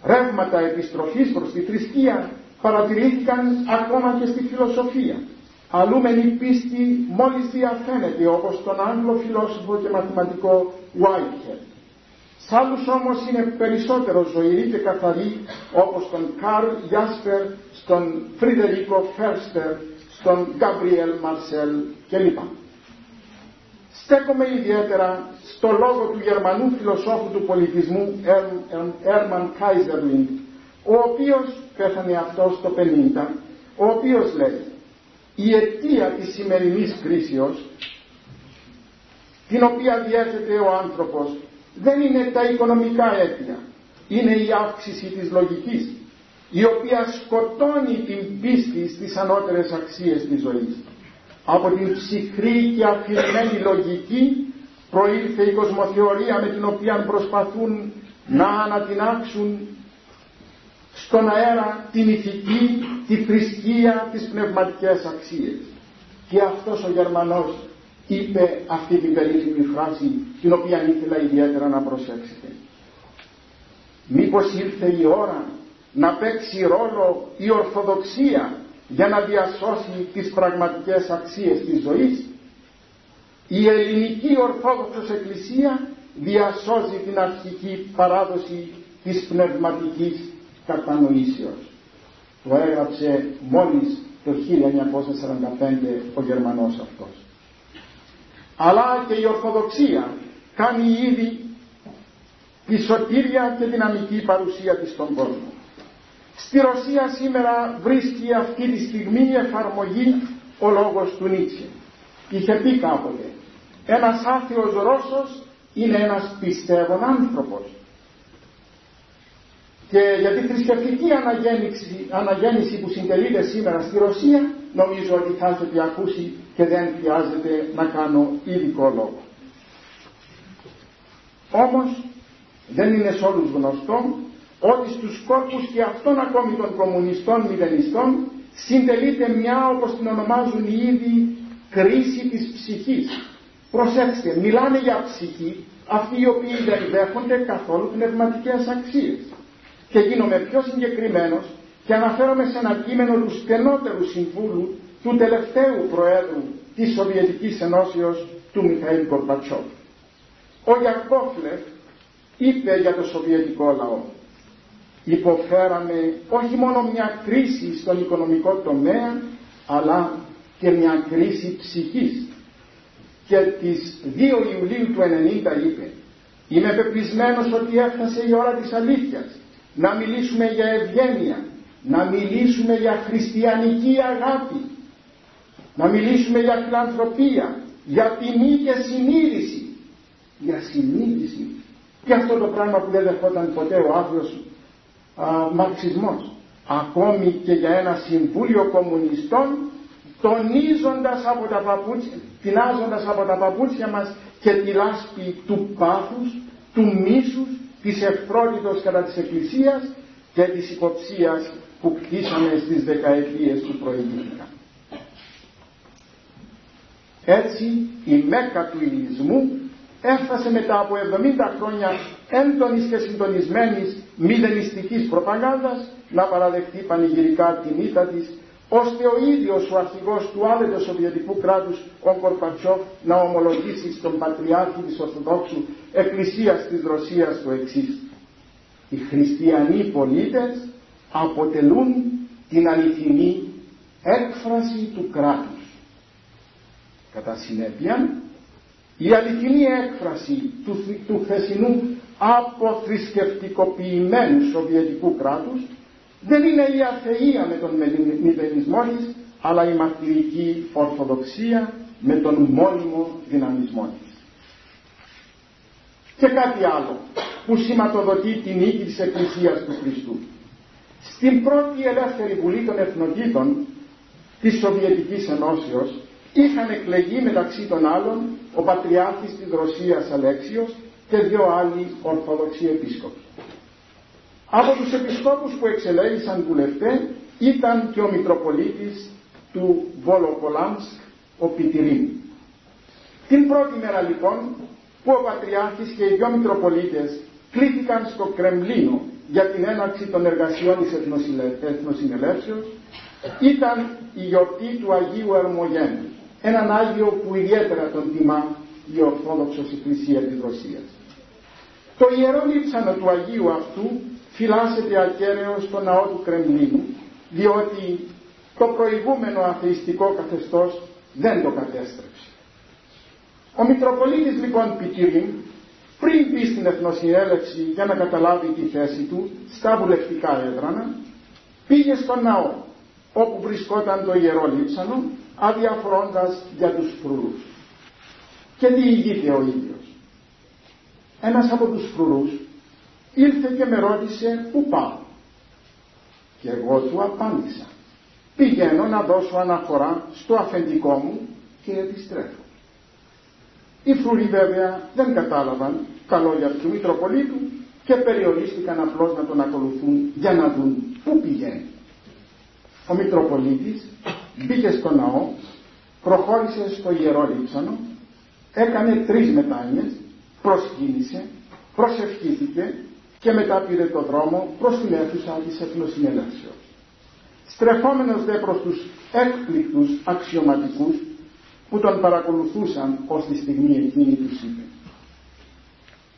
Ρεύματα επιστροφής προς τη θρησκεία παρατηρήθηκαν ακόμα και στη φιλοσοφία. Αλλούμενη πίστη μόλις διαφαίνεται όπως τον Άγγλο φιλόσοφο και μαθηματικό Whitehead. Σ' άλλους όμως είναι περισσότερο ζωηρή και καθαρή όπως τον Καρλ Γιάσπερ, στον Φρυδερίκο Φέρστερ, στον Γκαμπριέλ Μαρσέλ κλπ. Στέκομαι ιδιαίτερα στο λόγο του Γερμανού φιλοσόφου του πολιτισμού Έρμαν Κάιζερλινγκ, ο οποίος πέθανε αυτός το 50, ο οποίος λέει η αιτία της σημερινής κρίσεως την οποία διέθετε ο άνθρωπος δεν είναι τα οικονομικά αίτια είναι η αύξηση της λογικής η οποία σκοτώνει την πίστη στις ανώτερες αξίες της ζωής από την ψυχρή και αφηρημένη λογική προήλθε η κοσμοθεωρία με την οποία προσπαθούν να ανατινάξουν στον αέρα την ηθική, τη θρησκεία, τις πνευματικές αξίες. Και αυτός ο Γερμανός είπε αυτή την περίφημη φράση την οποία ήθελα ιδιαίτερα να προσέξετε. Μήπως ήρθε η ώρα να παίξει ρόλο η Ορθοδοξία για να διασώσει τις πραγματικές αξίες της ζωής. Η ελληνική Ορθόδοξος Εκκλησία διασώζει την αρχική παράδοση της πνευματικής κατανοήσεως. Το έγραψε μόλις το 1945 ο Γερμανός αυτός. Αλλά και η Ορθοδοξία κάνει ήδη τη σωτήρια και δυναμική παρουσία της στον κόσμο. Στη Ρωσία σήμερα βρίσκει αυτή τη στιγμή εφαρμογή ο λόγος του Νίτσε. Είχε πει κάποτε, ένας άθεος Ρώσος είναι ένας πιστεύων άνθρωπος. Και για τη θρησκευτική αναγέννηση, αναγέννηση που συντελείται σήμερα στη Ρωσία, νομίζω ότι θα έχετε ακούσει και δεν χρειάζεται να κάνω ειδικό λόγο. Όμως δεν είναι σε όλους γνωστό ότι στους κόρπους και αυτών ακόμη των κομμουνιστών μηδενιστών συντελείται μια όπως την ονομάζουν οι ίδιοι κρίση της ψυχής. Προσέξτε, μιλάνε για ψυχή αυτοί οι οποίοι δεν δέχονται καθόλου πνευματικές αξίες. Και γίνομαι πιο συγκεκριμένος και αναφέρομαι σε ένα κείμενο του στενότερου συμβούλου του τελευταίου Προέδρου της Σοβιετικής Ενώσεως του Μιχαήλ Κορπατσόφ. Ο Γιακόφλεφ είπε για το Σοβιετικό λαό υποφέραμε όχι μόνο μια κρίση στον οικονομικό τομέα αλλά και μια κρίση ψυχής. Και τις 2 Ιουλίου του 1990 είπε είμαι πεπισμένος ότι έφτασε η ώρα της αλήθειας. Να μιλήσουμε για ευγένεια να μιλήσουμε για χριστιανική αγάπη να μιλήσουμε για φιλανθρωπία για τιμή και συνείδηση για συνείδηση. Και αυτό το πράγμα που δεν δεχόταν ποτέ ο άγριος μαρξισμός ακόμη και για ένα συμβούλιο κομμουνιστών τονίζοντας από τα παπούτσια, τεινάζοντας από τα παπούτσια μας και τη λάσπη του πάθους, του μίσους, της ευθρότητος κατά της Εκκλησίας και της υποψίας που κτίσαμε στις δεκαετίες του προηγήθηκαν. Έτσι η μέκα του ηλισμού έφτασε μετά από 70 χρόνια έντονης και συντονισμένης μηδενιστικής προπαγάνδας να παραδεχτεί πανηγυρικά την ήττα της ώστε ο ίδιος ο αρχηγός του άλετο Σοβιετικού κράτους, ο Κορπατσόφ, να ομολογήσει στον Πατριάρχη της Ορθοδόξου Εκκλησίας της Ρωσίας το εξής. Οι χριστιανοί πολίτες αποτελούν την αληθινή έκφραση του κράτους. Κατά συνέπεια, η αληθινή έκφραση του, του χθεσινού αποθρησκευτικοποιημένου Σοβιετικού κράτους δεν είναι η αθεία με τον μηδενισμό της, αλλά η μαρτυρική Ορθοδοξία με τον μόνιμο δυναμισμό της. Και κάτι άλλο που σηματοδοτεί την νίκη της Εκκλησίας του Χριστού. Στην πρώτη ελεύθερη βουλή των εθνοτήτων της Σοβιετικής Ενώσεως είχαν εκλεγεί μεταξύ των άλλων ο Πατριάρχης της Ρωσίας Αλέξιος και δύο άλλοι Ορθόδοξοι Επίσκοποι. Από τους επισκόπους που εξελέγησαν βουλευτέ ήταν και ο Μητροπολίτης του Βολοπολάνσκ, ο Πιτυρίν. Την πρώτη μέρα λοιπόν που ο Πατριάρχης και οι δυο Μητροπολίτες κλήθηκαν στο Κρεμλίνο για την έναρξη των εργασιών της Εθνοσυνελεύσεως ήταν η γιορτή του Αγίου Ερμογένου, έναν Άγιο που ιδιαίτερα τον τιμά η Ορθόδοξος Εκκλησία της Ρωσίας. Το ιερό λείψανο του Αγίου αυτού φυλάσσεται ακέραιος στο ναό του Κρεμλίνου, διότι το προηγούμενο αθειστικό καθεστώς δεν το κατέστρεψε. Ο Μητροπολίτης λοιπόν Πικυρίν πριν μπει στην Εθνοσυνέλευση για να καταλάβει τη θέση του στα βουλευτικά έδρανα πήγε στον ναό όπου βρισκόταν το ιερό λείψανο αδιαφορώντας για τους φρουρούς. Και τι ηγείται ο ίδιος; Ένας από τους φρουρούς ήρθε και με ρώτησε πού πάω; Και εγώ του απάντησα. Πηγαίνω να δώσω αναφορά στο αφεντικό μου και επιστρέφω. Οι φρουροί βέβαια δεν κατάλαβαν τα λόγια του Μητροπολίτου και περιορίστηκαν απλώς να τον ακολουθούν για να δουν πού πηγαίνει. Ο Μητροπολίτης μπήκε στο ναό, προχώρησε στο Ιερό Ρίψανο, έκανε τρεις μετάνοιες, προσκύνησε, προσευχήθηκε και μετά πήρε το δρόμο προς την αίθουσα της Εθνοσυνέλευσεως. Στρεφόμενος δε προς τους έκπληκτους αξιωματικούς που τον παρακολουθούσαν ως τη στιγμή εκείνη τους είπε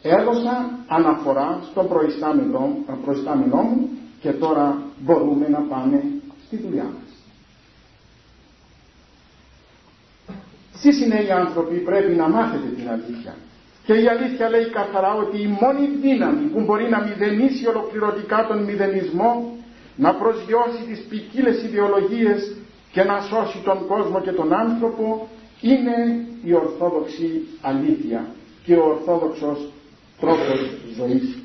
έδωσα αναφορά στον προϊστάμενό, προϊστάμενό μου και τώρα μπορούμε να πάμε στη δουλειά μας. Εσείς είναι οι άνθρωποι πρέπει να μάθετε την αλήθεια. Και η αλήθεια λέει καθαρά ότι η μόνη δύναμη που μπορεί να μηδενίσει ολοκληρωτικά τον μηδενισμό, να προσγειώσει τις ποικίλες ιδεολογίες και να σώσει τον κόσμο και τον άνθρωπο, είναι η ορθόδοξη αλήθεια και ο ορθόδοξος τρόπος ζωής.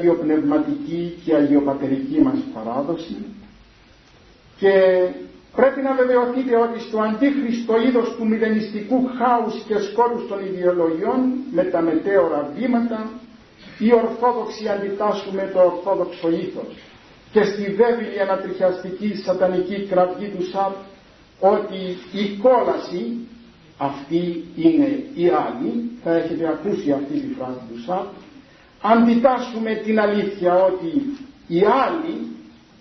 Αγιοπνευματική και αγιοπατερική μας παράδοση και πρέπει να βεβαιωθείτε ότι στο αντίχριστο είδος του μηδενιστικού χάους και σκόρους των ιδεολογιών με τα μετέωρα βήματα οι Ορθόδοξοι αντιτάσσουν με το Ορθόδοξο ήθος και στη βέβαιη ανατριχιαστική σατανική κραυγή του ΣΑΠ ότι η κόλαση αυτή είναι η άλλη, θα έχετε ακούσει αυτή τη φράση του ΣΑΠ, αντιτάσσουμε την αλήθεια ότι η άλλη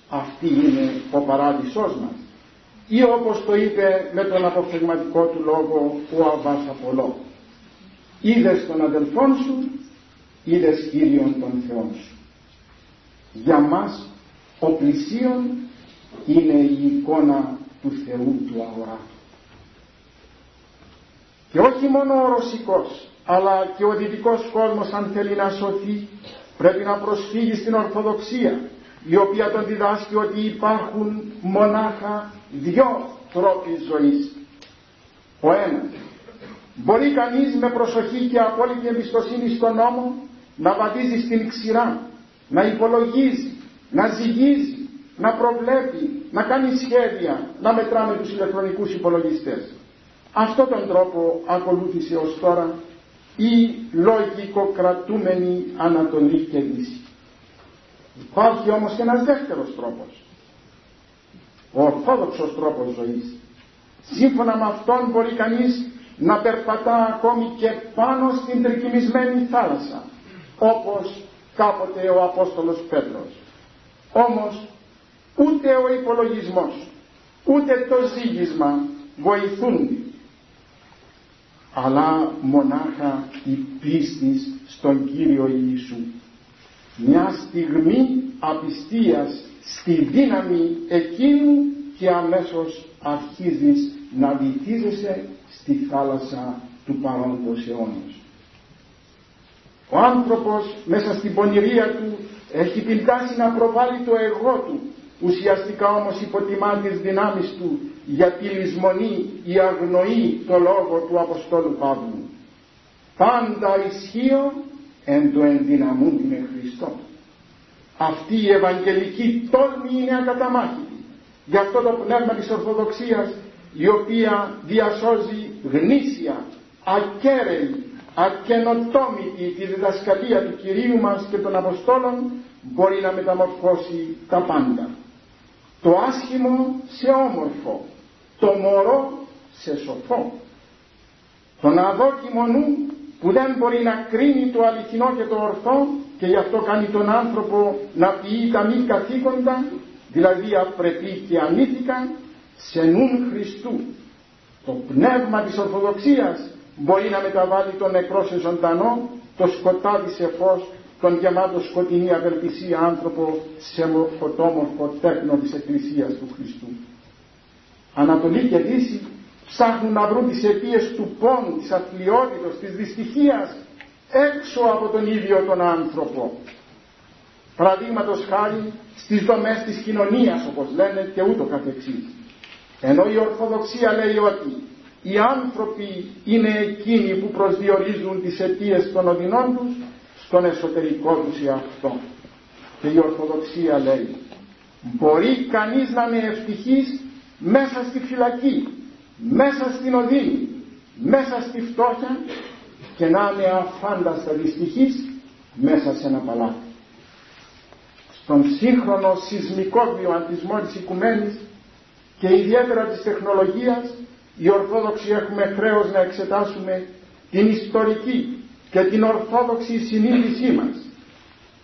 αυτή είναι ο παράδεισός μας. Ή όπως το είπε με τον αποφθεγματικό του λόγο ο Αβάς Απολό είδες τον αδελφόν σου είδες Κύριον των Θεών σου. Για μας ο πλησίον είναι η εικόνα του Θεού του αγορά και όχι μόνο ο Ρωσικός αλλά και ο δυτικός κόσμος αν θέλει να σωθεί πρέπει να προσφύγει στην Ορθοδοξία η οποία τον διδάσκει ότι υπάρχουν μονάχα δυο τρόποι ζωής. Ο ένας, μπορεί κανείς με προσοχή και απόλυτη εμπιστοσύνη στον νόμο να βαδίζει στην ξηρά, να υπολογίζει, να ζυγίζει, να προβλέπει, να κάνει σχέδια, να μετράμε τους ηλεκτρονικούς υπολογιστές. Αυτό τον τρόπο ακολούθησε ως τώρα η λογικοκρατούμενη Ανατολή και Δύση. Υπάρχει όμως και ένας δεύτερος τρόπος. Ο ορθόδοξος τρόπος ζωής. Σύμφωνα με αυτόν μπορεί κανείς να περπατά ακόμη και πάνω στην τρικυμισμένη θάλασσα όπως κάποτε ο Απόστολος Πέτρος. Όμως ούτε ο υπολογισμός ούτε το ζήγισμα βοηθούν αλλά μονάχα η πίστη στον Κύριο Ιησού μια στιγμή απιστίας στη δύναμη εκείνου και αμέσως αρχίζεις να βυθίζεσαι στη θάλασσα του παρόντος αιώνος. Ο άνθρωπος μέσα στην πονηρία του έχει την τάση να προβάλλει το εγώ του, ουσιαστικά όμως υποτιμά τις δυνάμεις του γιατί λησμονεί ή αγνοεί το λόγο του Αποστόλου Παύλου. Πάντα ισχύω εν το ενδυναμούν με Χριστό. Αυτή η ευαγγελική τόλμη είναι ακαταμάχητη. Γι' αυτό το πνεύμα της Ορθοδοξίας η οποία διασώζει γνήσια, ακέραιη, ακενοτόμητη τη διδασκαλία του Κυρίου μας και των Αποστόλων μπορεί να μεταμορφώσει τα πάντα. Το άσχημο σε όμορφο, το μωρό σε σοφό. Τον αδόκιμο νου που δεν μπορεί να κρίνει το αληθινό και το ορθό και γι' αυτό κάνει τον άνθρωπο να ποιεί τα μη καθήκοντα, δηλαδή απρεπή και ανήθικα, σε νουν Χριστού. Το πνεύμα της Ορθοδοξίας μπορεί να μεταβάλει τον νεκρό σε ζωντανό, το σκοτάδι σε φως, τον γεμάτο σκοτεινή απελπισία άνθρωπο σε φωτόμορφο τέκνο της Εκκλησίας του Χριστού. Ανατολή και Δύση ψάχνουν να βρουν τις αιτίες του πόνου, της αθλειότητος, της δυστυχίας έξω από τον ίδιο τον άνθρωπο. Παραδείγματος χάρη στις δομές της κοινωνίας όπως λένε και ούτω καθεξής. Ενώ η Ορθοδοξία λέει ότι οι άνθρωποι είναι εκείνοι που προσδιορίζουν τις αιτίες των οδυνών τους στον εσωτερικό τους εαυτό. Και η Ορθοδοξία λέει μπορεί κανείς να είναι ευτυχής μέσα στη φυλακή, μέσα στην οδύνη, μέσα στη φτώχεια και να είναι αφάνταστα δυστυχής μέσα σε ένα παλάτι. Στον σύγχρονο σεισμικό βιοαντισμό της οικουμένης και ιδιαίτερα της τεχνολογίας οι Ορθόδοξοι έχουμε χρέος να εξετάσουμε την ιστορική και την ορθόδοξη συνείδησή μας.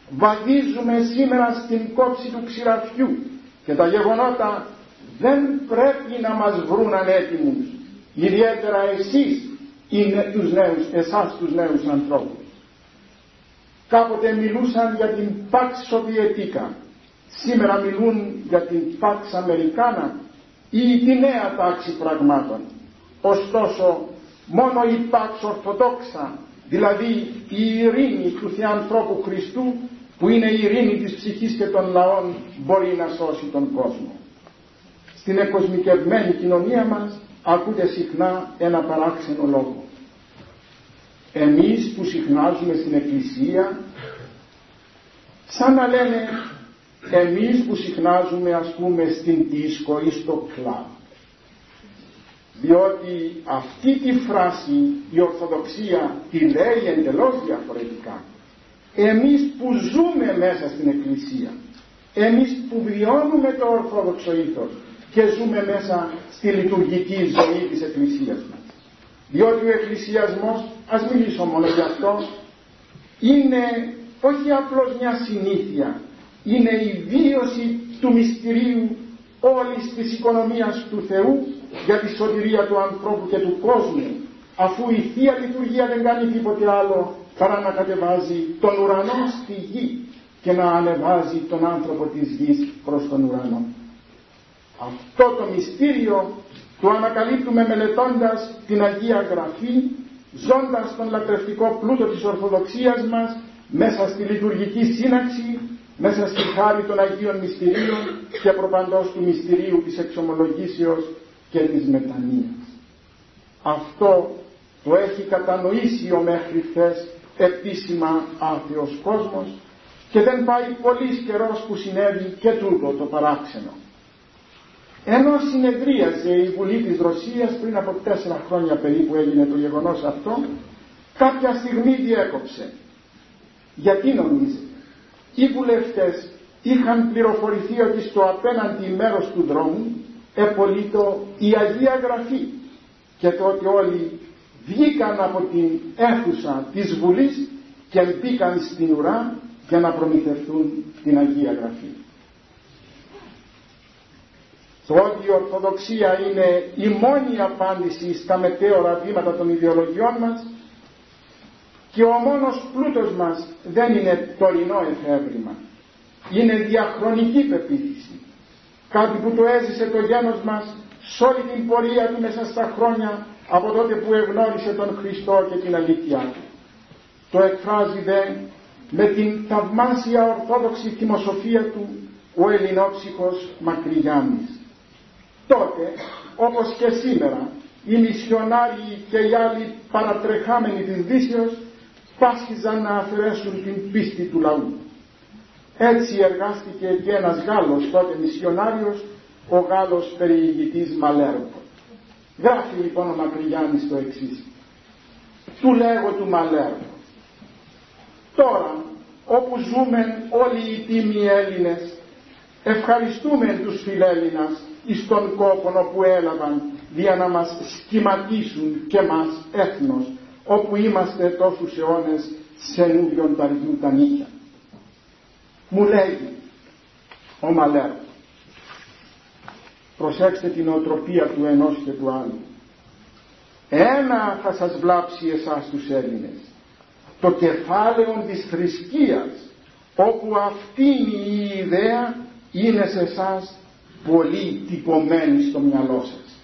Βαδίζουμε σήμερα στην κόψη του ξηραφιού και τα γεγονότα δεν πρέπει να μας βρουν ανέτοιμους. Ιδιαίτερα εσείς είναι τους νέους, εσάς τους νέους ανθρώπους. Κάποτε μιλούσαν για την Pax Σοβιετίκα. Σήμερα μιλούν για την Pax Αμερικάνα ή τη νέα τάξη πραγμάτων. Ωστόσο, μόνο η Pax Ορθοδόξα, δηλαδή η ειρήνη του Θεανθρώπου Χριστού, που είναι η ειρήνη της ψυχής και των λαών, μπορεί να σώσει τον κόσμο. Στην εκοσμικευμένη κοινωνία μας ακούτε συχνά ένα παράξενο λόγο. Εμείς που συχνάζουμε στην Εκκλησία, σαν να λένε εμείς που συχνάζουμε ας πούμε στην δίσκο ή στο κλαμπ. Διότι αυτή τη φράση η Ορθοδοξία τη λέει εντελώς διαφορετικά. Εμείς που ζούμε μέσα στην Εκκλησία, εμείς που βιώνουμε το Ορθόδοξο ήθος και ζούμε μέσα στη λειτουργική ζωή της Εκκλησίας μας. Διότι ο εκκλησιασμός, ας μιλήσω μόνο γι' αυτό, είναι όχι απλώς μια συνήθεια, είναι η βίωση του μυστηρίου όλης της οικονομίας του Θεού για τη σωτηρία του ανθρώπου και του κόσμου αφού η Θεία Λειτουργία δεν κάνει τίποτε άλλο παρά να κατεβάζει τον ουρανό στη γη και να ανεβάζει τον άνθρωπο της γης προς τον ουρανό. Αυτό το μυστήριο το ανακαλύπτουμε μελετώντας την Αγία Γραφή, ζώντας τον λατρευτικό πλούτο της Ορθοδοξίας μας μέσα στη λειτουργική σύναξη μέσα στη χάρη των Αγίων Μυστηρίων και προπαντός του μυστηρίου της εξομολογήσεως και της μετανοίας. Αυτό το έχει κατανοήσει ο μέχρι χθες επίσημα άθεος κόσμος και δεν πάει πολύ καιρός που συνέβη και τούτο το παράξενο. Ενώ συνεδρίαζε η Βουλή της Ρωσίας πριν από τέσσερα χρόνια περίπου έγινε το γεγονός αυτό, κάποια στιγμή διέκοψε. Γιατί νομίζετε; Οι βουλευτές είχαν πληροφορηθεί ότι στο απέναντι μέρος του δρόμου επολύτω η Αγία Γραφή και το ότι όλοι βγήκαν από την αίθουσα της Βουλής και μπήκαν στην ουρά για να προμηθευτούν την Αγία Γραφή. Το ότι η Ορθοδοξία είναι η μόνη απάντηση στα μετέωρα βήματα των ιδεολογιών μας και ο μόνος πλούτος μας δεν είναι τωρινό εφεύρημα. Είναι διαχρονική πεποίθηση. Κάτι που το έζησε το γένος μας σε όλη την πορεία του μέσα στα χρόνια από τότε που εγνώρισε τον Χριστό και την αλήθεια του. Το εκφράζει δε με την θαυμάσια ορθόδοξη θυμοσοφία του ο ελληνόψυχος Μακρυγιάννης. Τότε, όπως και σήμερα, οι μισιονάριοι και οι άλλοι παρατρεχάμενοι της Δύσεως πάσχιζαν να αφαιρέσουν την πίστη του λαού. Έτσι εργάστηκε και ένας Γάλλος τότε μισιονάριος, ο Γάλλος περιηγητής Μαλέρκο. Γράφει λοιπόν ο Μακρυγιάννης το εξής. Του λέγω του Μαλέρκο. Τώρα όπου ζούμε όλοι οι τίμοι Έλληνες ευχαριστούμε τους φιλέλληνας εις τον κόπο όπου έλαβαν για να μας σχηματίσουν και μας έθνος όπου είμαστε τόσους αιώνες σε νούριον ταριού τα νύχια. Μου λέγει ο Μαλέρ προσέξτε την οτροπία του ενός και του άλλου ένα θα σας βλάψει εσάς τους Έλληνες το κεφάλαιο της θρησκείας όπου αυτή η ιδέα είναι σε εσάς πολύ τυπωμένη στο μυαλό σας.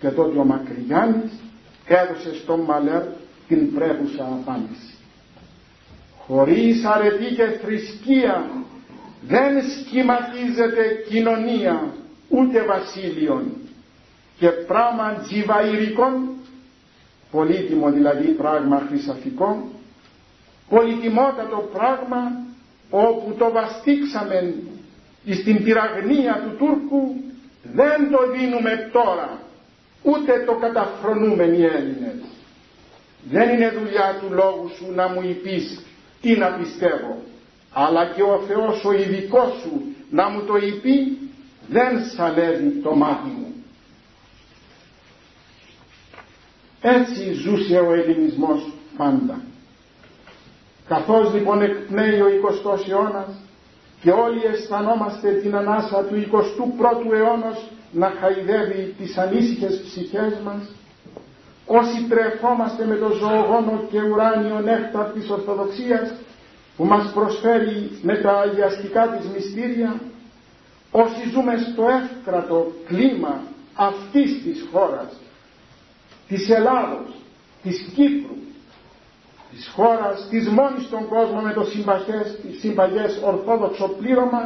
Και τότε ο Μακρυγιάννης έδωσε στον Μαλέρ την πρέπουσα απάντηση. Χωρίς αρετή και θρησκεία δεν σχηματίζεται κοινωνία ούτε βασίλειον και πράγμα τζιβαϊρικών πολύτιμο δηλαδή πράγμα χρυσαφικό πολυτιμότατο πράγμα όπου το βαστίξαμε στην πυραγνία του Τούρκου δεν το δίνουμε τώρα ούτε το καταφρονούμε οι Έλληνες. Δεν είναι δουλειά του λόγου σου να μου υπείς τι να πιστεύω αλλά και ο Θεός ο ειδικός σου να μου το υπεί δεν σαλεύει το μάτι μου. Έτσι ζούσε ο ελληνισμός πάντα. Καθώς λοιπόν εκπνέει ο 20ος αιώνας και όλοι αισθανόμαστε την ανάσα του 21ου αιώνα να χαϊδεύει τις ανήσυχες ψυχές μας. Όσοι τρεφόμαστε με το ζωογόνο και ουράνιο νέκταρ της Ορθοδοξίας που μας προσφέρει με τα αγιαστικά της μυστήρια όσοι ζούμε στο εύκρατο κλίμα αυτής της χώρας της Ελλάδος, της Κύπρου της χώρας, της μόνης στον κόσμο με το συμπαγές, συμπαγές ορθόδοξο πλήρωμα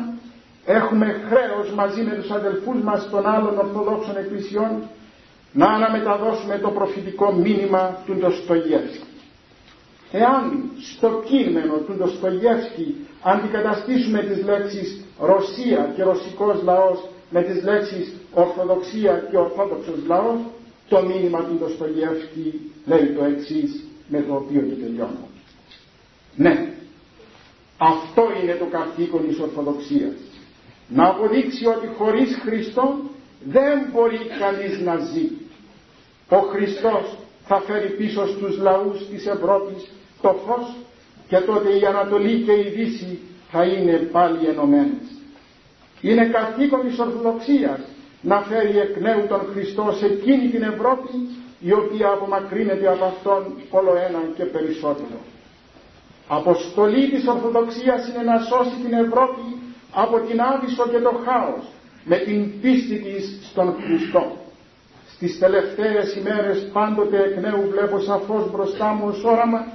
έχουμε χρέος μαζί με τους αδελφούς μας των άλλων ορθοδόξων εκκλησιών να αναμεταδώσουμε το προφητικό μήνυμα του Ντοστογεύσκη. Εάν στο κείμενο του Ντοστογεύσκη αντικαταστήσουμε τις λέξεις Ρωσία και ρωσικός λαός με τις λέξεις Ορθοδοξία και Ορθόδοξος λαός, το μήνυμα του Ντοστογεύσκη λέει το εξής με το οποίο και τελειώνω. Ναι, αυτό είναι το καθήκον της Ορθοδοξίας. Να αποδείξει ότι χωρίς Χριστό δεν μπορεί κανείς να ζει. Ο Χριστός θα φέρει πίσω στους λαούς της Ευρώπης το φως και τότε η Ανατολή και η Δύση θα είναι πάλι ενωμένες. Είναι καθήκον της Ορθοδοξίας να φέρει εκ νέου τον Χριστό σε εκείνη την Ευρώπη η οποία απομακρύνεται από αυτόν όλο ένα και περισσότερο. Αποστολή της Ορθοδοξίας είναι να σώσει την Ευρώπη από την άβυσο και το χάος με την πίστη της στον Χριστό. Στις τελευταίες ημέρες πάντοτε εκ νέου βλέπω σαφώς μπροστά μου ως όραμα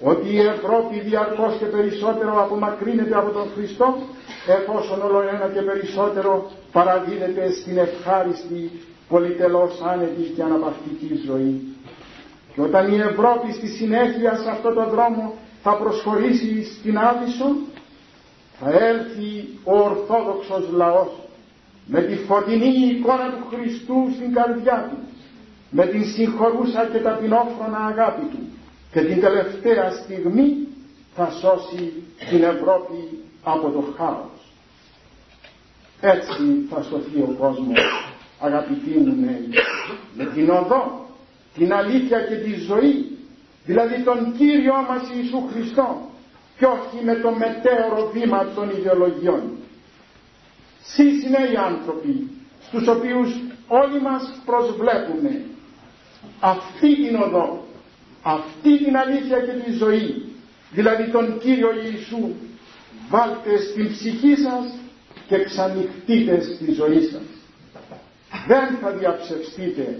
ότι η Ευρώπη διαρκώς και περισσότερο απομακρύνεται από τον Χριστό εφόσον όλο ένα και περισσότερο παραδίδεται στην ευχάριστη πολυτελώς άνετη και αναπαυτική ζωή. Και όταν η Ευρώπη στη συνέχεια σε αυτό το δρόμο θα προσχωρήσει στην Άδυσο, θα έλθει ο Ορθόδοξος λαός με τη φωτεινή εικόνα του Χριστού στην καρδιά του, με την συγχωρούσα και ταπεινόφρονα αγάπη του και την τελευταία στιγμή θα σώσει την Ευρώπη από το χάος. Έτσι θα σωθεί ο κόσμος αγαπητοί μου νέοι, με την οδό, την αλήθεια και τη ζωή, δηλαδή τον Κύριο μας Ιησού Χριστό και όχι με το μετέωρο βήμα των ιδεολογιών. Σεις οι άνθρωποι, στους οποίους όλοι μας προσβλέπουμε αυτή την οδό, αυτή την αλήθεια και τη ζωή, δηλαδή τον Κύριο Ιησού, βάλτε στην ψυχή σας και ξανοιχτείτε στη ζωή σας. Δεν θα διαψευστείτε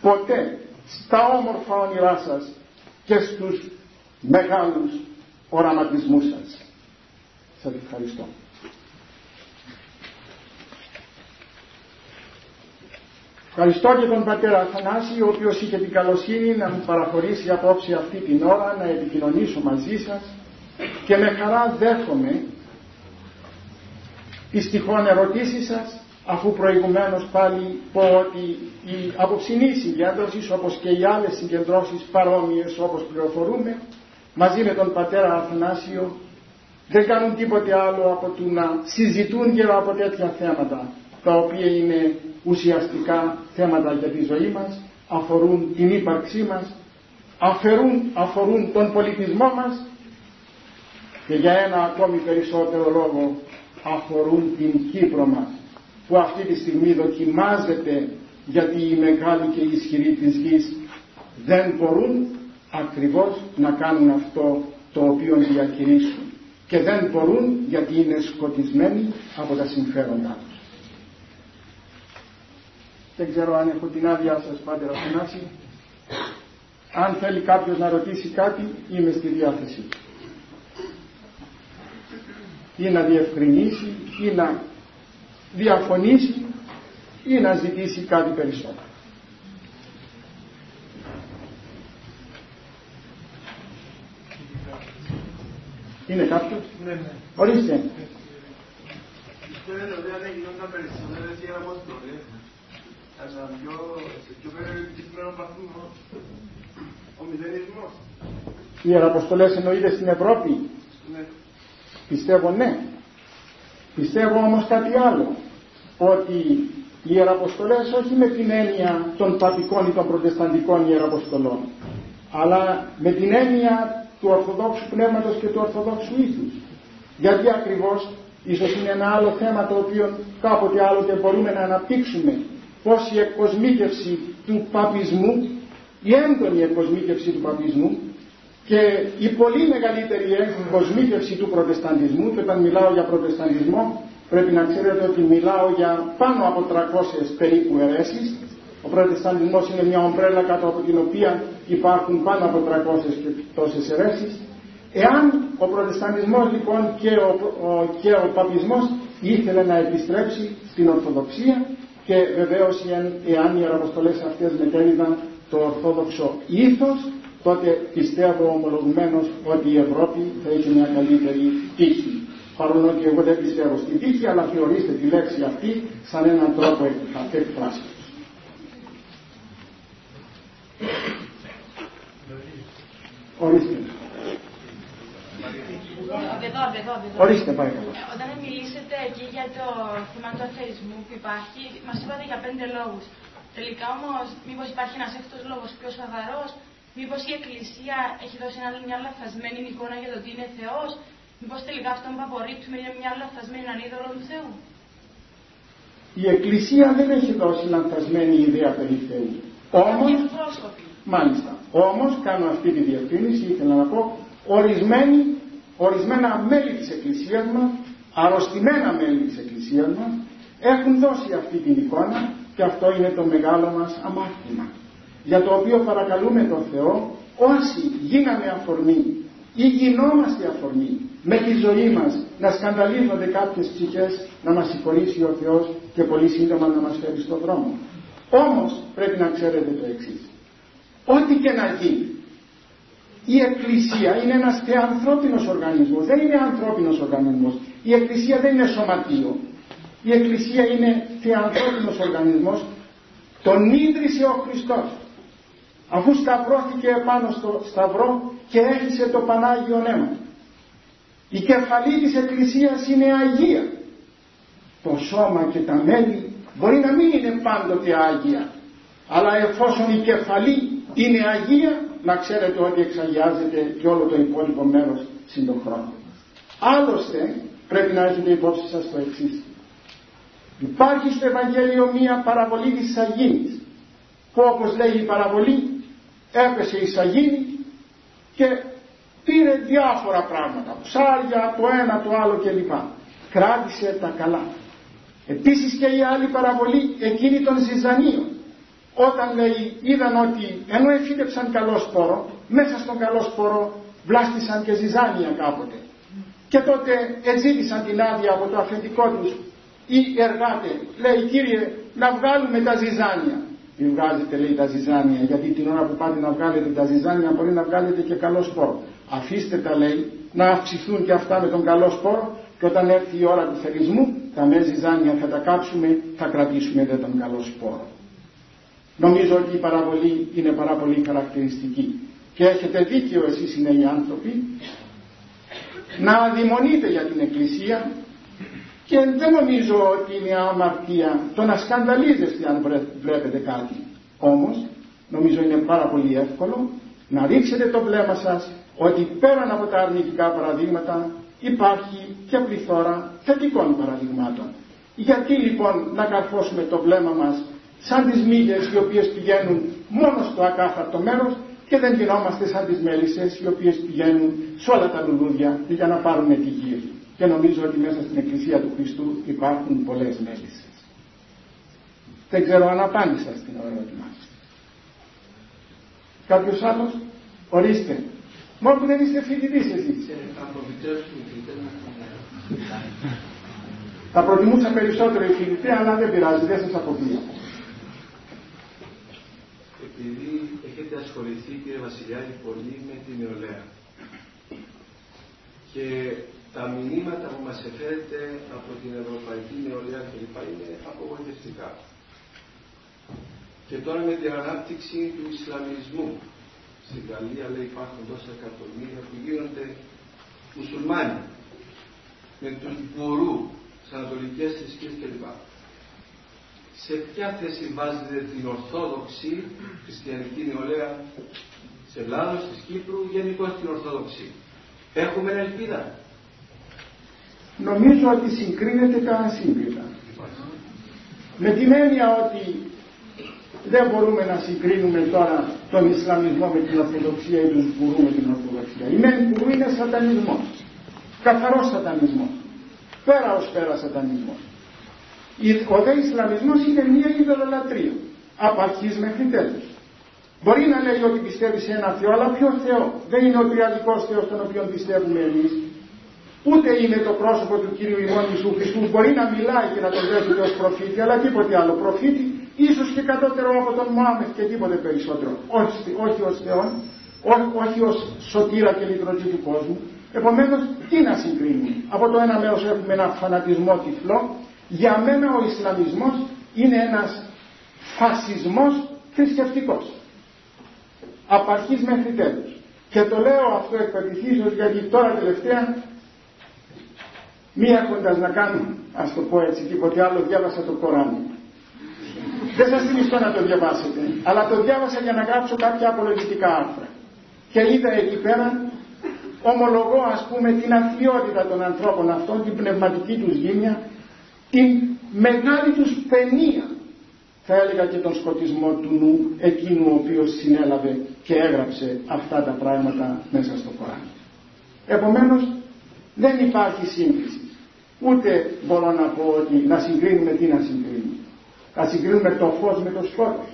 ποτέ στα όμορφα όνειρά σας και στους μεγάλους οραματισμούς σας. Σας ευχαριστώ. Ευχαριστώ και τον πατέρα Αθανάση, ο οποίος είχε την καλοσύνη να μου παραχωρήσει απόψε αυτή την ώρα να επικοινωνήσω μαζί σας και με χαρά δέχομαι τις τυχόν ερωτήσεις σας αφού προηγουμένως πάλι πω ότι η αποψινή συγκέντρωση όπως και οι άλλες συγκεντρώσεις παρόμοιες όπως πληροφορούμε μαζί με τον πατέρα Αθανάσιο δεν κάνουν τίποτε άλλο από το να συζητούν γύρω από τέτοια θέματα τα οποία είναι ουσιαστικά θέματα για τη ζωή μας αφορούν την ύπαρξή μας αφαιρούν, αφορούν τον πολιτισμό μας και για ένα ακόμη περισσότερο λόγο αφορούν την Κύπρο μας που αυτή τη στιγμή δοκιμάζεται γιατί οι μεγάλοι και οι ισχυροί της γης δεν μπορούν ακριβώς να κάνουν αυτό το οποίο διακηρύσουν και δεν μπορούν γιατί είναι σκοτισμένοι από τα συμφέροντά τους. Δεν ξέρω αν έχω την άδειά σας πάντερα Αθανάση. Αν θέλει κάποιος να ρωτήσει κάτι είμαι στη διάθεση ή να διευκρινίσει ή να διαφωνήσει ή να ζητήσει κάτι περισσότερο. Είναι κάποιος; Ναι, ναι. Ορίστε. Πιστεύετε ότι αν γινόταν περισσότερες οι αποστολές, αλλά πιο, σε πιο περιορισμένο βαθμό, ο μηδενισμός. Οι Ιεραποστολές εννοείται στην Ευρώπη; Ναι. Πιστεύω ναι. Πιστεύω όμως κάτι άλλο. Ότι οι Ιεραποστολές όχι με την έννοια των παπικών ή των προτεσταντικών Ιεραποστολών αλλά με την έννοια του Ορθοδόξου Πνεύματος και του Ορθοδόξου Ήθους. Γιατί ακριβώς, ίσως είναι ένα άλλο θέμα το οποίο κάποτε άλλοτε μπορούμε να αναπτύξουμε πως η εκκοσμήτευση του παπισμού, η έντονη εκκοσμήτευση του παπισμού και η πολύ μεγαλύτερη εκκοσμήτευση του προτεσταντισμού και όταν μιλάω για προτεσταντισμό πρέπει να ξέρετε ότι μιλάω για πάνω από 300 περίπου αιρέσεις. Ο προτεσταντισμός είναι μια ομπρέλα κάτω από την οποία υπάρχουν πάνω από 300 και τόσες αιρέσεις. Εάν ο προτεσταντισμός λοιπόν και ο, ο, και ο παπισμός ήθελε να επιστρέψει στην Ορθοδοξία και βεβαίως εάν οι αραποστολές αυτές μετέλειβαν το Ορθόδοξο ήθος τότε πιστεύω ομολογουμένως ότι η Ευρώπη θα έχει μια καλύτερη τύχη. Παρόλο ότι εγώ δεν πιστεύω στην τύχη, αλλά θεωρήστε τη λέξη αυτή σαν έναν τρόπο εκφράσεως. Ορίστε. Εδώ, εδώ, εδώ. Ορίστε πάει καλά. Ε, Όταν μιλήσετε εκεί για το θέμα του αθεϊσμού που υπάρχει, μας είπατε για πέντε λόγους. Τελικά όμως, μήπως υπάρχει ένας έκτος λόγος πιο σοβαρός, μήπως η Εκκλησία έχει δώσει μια λαθασμένη εικόνα για το τι είναι Θεός, μήπως τελικά αυτό που απορρίπτουμε είναι μια λαθασμένη έναν είδωλο του Θεού; Η Εκκλησία δεν έχει δώσει λανθασμένη ιδέα περί Θεού. Όμως, Κάποιοι πρόσωποι. μάλιστα, όμως κάνω αυτή τη διευκρίνηση, ήθελα να πω, ορισμένοι, ορισμένα μέλη της Εκκλησίας μας, αρρωστημένα μέλη της Εκκλησίας μας, έχουν δώσει αυτή την εικόνα και αυτό είναι το μεγάλο μας αμάρτημα. Για το οποίο παρακαλούμε τον Θεό όσοι γίναμε αφορμή ή γινόμαστε αφορμή με τη ζωή μας να σκανδαλίζονται κάποιες ψυχές να μας συγχωρήσει ο Θεός και πολύ σύντομα να μας φέρει στον δρόμο. Όμως πρέπει να ξέρετε το εξής. Ό,τι και να γίνει η Εκκλησία είναι ένας θεανθρώπινος οργανισμός, δεν είναι ανθρώπινος οργανισμός. Η Εκκλησία δεν είναι σωματείο. Η Εκκλησία είναι θεανθρώπινος οργανισμός. Τον ίδρυσε ο Χριστός. Αφού σταυρώθηκε επάνω στο σταυρό και έχισε το Πανάγιο Νέμα. Η κεφαλή της Εκκλησίας είναι Αγία. Το σώμα και τα μέλη μπορεί να μην είναι πάντοτε Άγια. Αλλά εφόσον η κεφαλή είναι Αγία, να ξέρετε ότι εξαγιάζεται και όλο το υπόλοιπο μέρος συν τον χρόνο. Άλλωστε, πρέπει να έχετε υπόψη σας το εξής. Υπάρχει στο Ευαγγέλιο μία παραβολή της Σαγίνης, που όπως λέει η παραβολή, έπεσε η Σαγίνη και πήρε διάφορα πράγματα, ψάρια, το ένα, το άλλο κλπ. Κράτησε τα καλά. Επίσης και η άλλη παραβολή εκείνη των Ζυζανίων. Όταν λέει είδαν ότι ενώ εφύτεψαν καλό σπόρο, μέσα στον καλό σπόρο βλάστησαν και ζυζάνια κάποτε. Και τότε εζήτησαν την άδεια από το αφεντικό τους ή εργάτες. Λέει κύριε να βγάλουμε τα ζυζάνια. Μην βγάζετε λέει τα ζυζάνια γιατί την ώρα που πάτε να βγάλετε τα ζυζάνια μπορεί να βγάλετε και καλό σπόρο. Αφήστε τα λέει να αυξηθούν και αυτά με τον καλό σπόρο και όταν έρθει η ώρα του θερισμού τα με ζυζάνια θα τα κάψουμε, θα κρατήσουμε δε τον καλό σπόρο. Νομίζω ότι η παραβολή είναι πάρα πολύ χαρακτηριστική και έχετε δίκιο εσείς οι νέοι άνθρωποι να αδειμονείτε για την Εκκλησία και δεν νομίζω ότι είναι αμαρτία το να σκανδαλίζεστε αν βλέπετε κάτι. Όμως νομίζω είναι πάρα πολύ εύκολο να ρίξετε το βλέμμα σας ότι πέραν από τα αρνητικά παραδείγματα υπάρχει και πληθώρα θετικών παραδειγμάτων. Γιατί λοιπόν να καρφώσουμε το βλέμμα μας σαν τις μύγες οι οποίες πηγαίνουν μόνο στο ακάθαρτο μέρος και δεν γινόμαστε σαν τις μέλισσες οι οποίες πηγαίνουν σε όλα τα λουλούδια για να πάρουν τη γη. Και νομίζω ότι μέσα στην Εκκλησία του Χριστού υπάρχουν πολλές μέλισσες. Δεν ξέρω αν απάντησα στην ερώτημά σας. Κάποιος άλλος, ορίστε. Μόνο που δεν είστε φοιτητής εσείς. Θα προτιμούσα περισσότερο οι φοιτητές, αλλά δεν πειράζει, δεν σας αποκλείω επειδή έχετε ασχοληθεί κύριε Βασιλιάδη πολύ με την νεολαία και τα μηνύματα που μας εφέρετε από την Ευρωπαϊκή Νεολαία κλπ. είναι απογοητευτικά. Και τώρα με την ανάπτυξη του Ισλαμισμού στην Γαλλία λέει υπάρχουν τόσα εκατομμύρια που γίνονται μουσουλμάνοι με τους μπουρού, τις ανατολικές θρησκείες κλπ σε ποια θέση βάζετε την Ορθόδοξη χριστιανική νεολαία; Σε Ελλάδος, της Κύπρου, γενικώς την Ορθόδοξη. Έχουμε ελπίδα. Νομίζω ότι συγκρίνεται τα ασύγκριτα. Με την έννοια ότι δεν μπορούμε να συγκρίνουμε τώρα τον Ισλαμισμό με την Ορθοδοξία ή τους Μπουρού με την Ορθοδοξία. Η μεν Μπουρού είναι σατανισμός. Καθαρός σατανισμός. Πέρα ως πέρα σατανισμός. Ο δε Ισλαμισμός είναι μία ειδωλολατρία. Από αρχής μέχρι τέλους. Μπορεί να λέει ότι πιστεύει σε ένα Θεό, αλλά ποιος Θεό; Δεν είναι ο τριαδικός Θεός τον οποίο πιστεύουμε εμείς. Ούτε είναι το πρόσωπο του Κύριου ημών Ιησού Χριστού. Μπορεί να μιλάει και να τον δέχεται ως προφήτη, αλλά τίποτε άλλο. Προφήτη, ίσως και κατώτερο από τον Μωάμεθ και τίποτε περισσότερο. Όχι, όχι ως Θεό, όχι, όχι ως σωτήρα και λυτρωτή του κόσμου. Επομένως, τι να συγκρίνουμε. Από το ένα μέρος έχουμε ένα φανατισμό τυφλό για μένα ο Ισλαμισμός είναι ένας φασισμός θρησκευτικός. Από αρχής μέχρι τέλους. Και το λέω αυτό εκ γιατί τώρα τελευταία μη έχοντας να κάνω, ας το πω έτσι, τίποτε άλλο, διάβασα το Κοράνι. Δεν σας θυμιστώ να το διαβάσετε, αλλά το διάβασα για να γράψω κάποια απολογητικά άρθρα. Και είδα εκεί πέρα, ομολογώ ας πούμε την αθλειότητα των ανθρώπων αυτών, την πνευματική τους γύμνια, την μεγάλη τους παινία θα έλεγα και τον σκοτισμό του νου εκείνου ο οποίος συνέλαβε και έγραψε αυτά τα πράγματα μέσα στο Κοράνι. Επομένως δεν υπάρχει σύγκριση. Ούτε μπορώ να πω ότι να συγκρίνουμε τι να συγκρίνουμε. Να συγκρίνουμε το φως με το σκότος.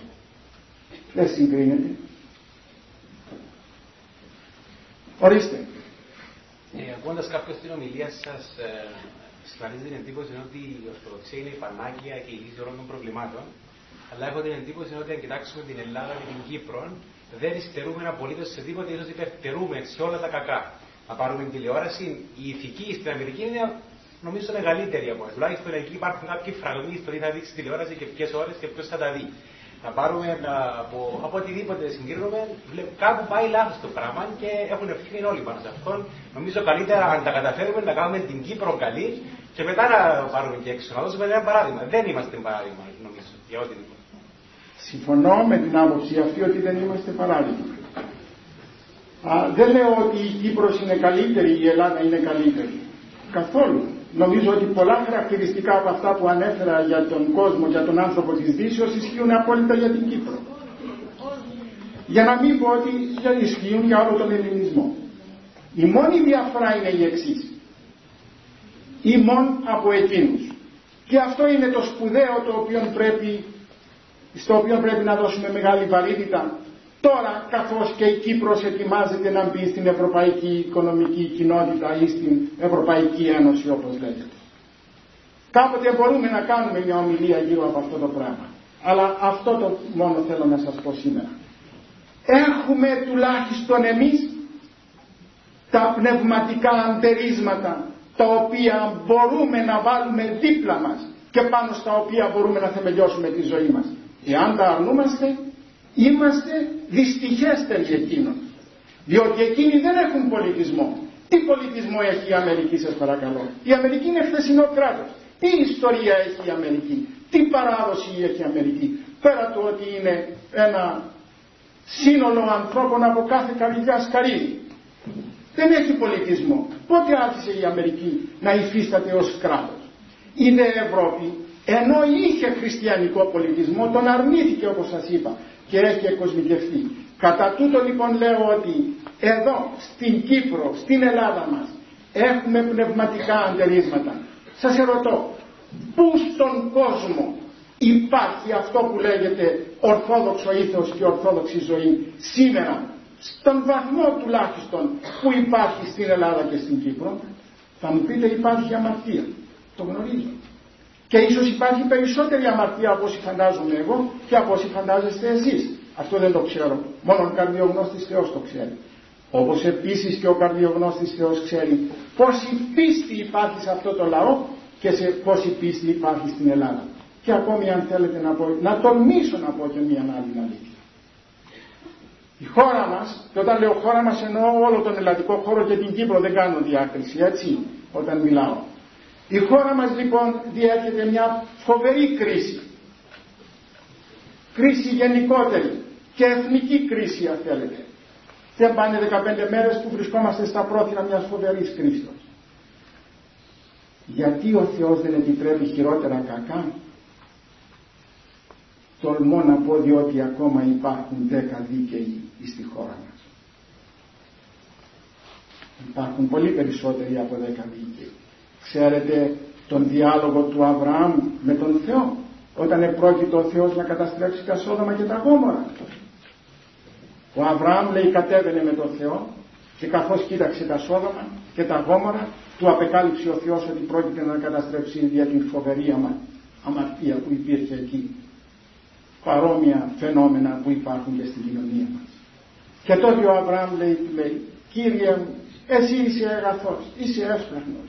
Δεν συγκρίνεται. Ορίστε. Ε, ακούγοντας κάποιος την ομιλία σας ε, Σφανίζει την εντύπωση ότι η Ορθοδοξία είναι η πανάκια και η λύση όλων των προβλημάτων. Αλλά έχω την εντύπωση ότι αν κοιτάξουμε την Ελλάδα και την Κύπρο, δεν υστερούμε απολύτως σε τίποτα, ίσως υπερτερούμε σε όλα τα κακά. Να πάρουμε την τηλεόραση, η ηθική στην Αμερική είναι νομίζω μεγαλύτερη από εμά. Τουλάχιστον εκεί υπάρχουν κάποιοι φραγμοί στο τι θα δείξει τηλεόραση και ποιες ώρες και ποιος θα τα δει. Να πάρουμε από, από οτιδήποτε συγκρίνουμε, κάπου πάει λάθος το πράγμα και έχουν ευθύνη όλοι πάνω σε αυτόν. Νομίζω καλύτερα αν τα καταφέρουμε να κάνουμε την Κύπρο καλή και μετά να πάρουμε και έξω. Να δώσουμε ένα παράδειγμα. Δεν είμαστε παράδειγμα, νομίζω, για οτιδήποτε. Συμφωνώ με την άποψη αυτή ότι δεν είμαστε παράδειγμα. Α, δεν λέω ότι η Κύπρος είναι καλύτερη, η Ελλάδα είναι καλύτερη. Καθόλου. Νομίζω ότι πολλά χαρακτηριστικά από αυτά που ανέφερα για τον κόσμο, για τον άνθρωπο της Δύσεως ισχύουν απόλυτα για την Κύπρο. για να μην πω ότι ισχύουν για όλο τον ελληνισμό. Η μόνη διαφορά είναι η εξής. Ημών από εκείνους. Και αυτό είναι το σπουδαίο το οποίο πρέπει, στο οποίο πρέπει να δώσουμε μεγάλη βαρύτητα τώρα καθώς και η Κύπρος ετοιμάζεται να μπει στην Ευρωπαϊκή Οικονομική Κοινότητα ή στην Ευρωπαϊκή Ένωση όπως λέγεται. Κάποτε μπορούμε να κάνουμε μια ομιλία γύρω από αυτό το πράγμα. Αλλά αυτό το μόνο θέλω να σας πω σήμερα. Έχουμε τουλάχιστον εμείς τα πνευματικά αντερίσματα τα οποία μπορούμε να βάλουμε δίπλα μας και πάνω στα οποία μπορούμε να θεμελιώσουμε τη ζωή μας. Εάν τα αρνούμαστε είμαστε δυστυχέστεροι εκείνων. Διότι εκείνοι δεν έχουν πολιτισμό. Τι πολιτισμό έχει η Αμερική σας παρακαλώ; Η Αμερική είναι χθεσινό κράτος. Τι ιστορία έχει η Αμερική; Τι παράδοση έχει η Αμερική; Πέρα του ότι είναι ένα σύνολο ανθρώπων από κάθε καρδιά σκαρίδι. Δεν έχει πολιτισμό. Πότε άρχισε η Αμερική να υφίσταται ως κράτος; Η δε Ευρώπη ενώ είχε χριστιανικό πολιτισμό τον αρνήθηκε όπως σας είπα και έχει εκοσμικευτεί. Κατά τούτο λοιπόν λέω ότι εδώ στην Κύπρο, στην Ελλάδα μας έχουμε πνευματικά αντερίσματα. Σας ερωτώ, πού στον κόσμο υπάρχει αυτό που λέγεται ορθόδοξο ήθος και ορθόδοξη ζωή σήμερα στον βαθμό τουλάχιστον που υπάρχει στην Ελλάδα και στην Κύπρο; Θα μου πείτε υπάρχει αμαρτία το γνωρίζω και ίσως υπάρχει περισσότερη αμαρτία από όσοι φαντάζομαι εγώ και από όσοι φαντάζεστε εσείς. Αυτό δεν το ξέρω. Μόνο ο καρδιογνώστης Θεός το ξέρει. Όπως επίσης και ο καρδιογνώστης Θεός ξέρει πόση πίστη υπάρχει σε αυτό το λαό και σε πόση πίστη υπάρχει στην Ελλάδα. Και ακόμη αν θέλετε να πω, να τολμήσω να πω και μία άλλη αλήθεια. Η χώρα μας, και όταν λέω χώρα μας εννοώ όλο τον ελλαδικό χώρο και την Κύπρο δεν κάνω διάκριση, έτσι, όταν μιλάω. Η χώρα μας λοιπόν διέρχεται μια φοβερή κρίση. Κρίση γενικότερη και εθνική κρίση αν θέλετε. Δεν πάνε 15 μέρες που βρισκόμαστε στα πρόθυρα μιας φοβερής κρίσης. Γιατί ο Θεός δεν επιτρέπει χειρότερα κακά; Τολμώ να πω διότι ακόμα υπάρχουν δέκα δίκαιοι στη χώρα μας. Υπάρχουν πολύ περισσότεροι από δέκα δίκαιοι. Ξέρετε τον διάλογο του Αβραάμ με τον Θεό όταν επρόκειτο ο Θεός να καταστρέψει τα Σόδομα και τα Γόμορα. Ο Αβραάμ λέει κατέβαινε με τον Θεό και καθώς κοίταξε τα Σόδομα και τα Γόμορα του απεκάλυψε ο Θεός ότι πρόκειται να καταστρέψει για την φοβερή αμαρτία που υπήρχε εκεί. Παρόμοια φαινόμενα που υπάρχουν και στην κοινωνία μας. Και τότε ο Αβραάμ λέει, λέει Κύριε μου, εσύ είσαι αγαθός, είσαι έσπραχνος.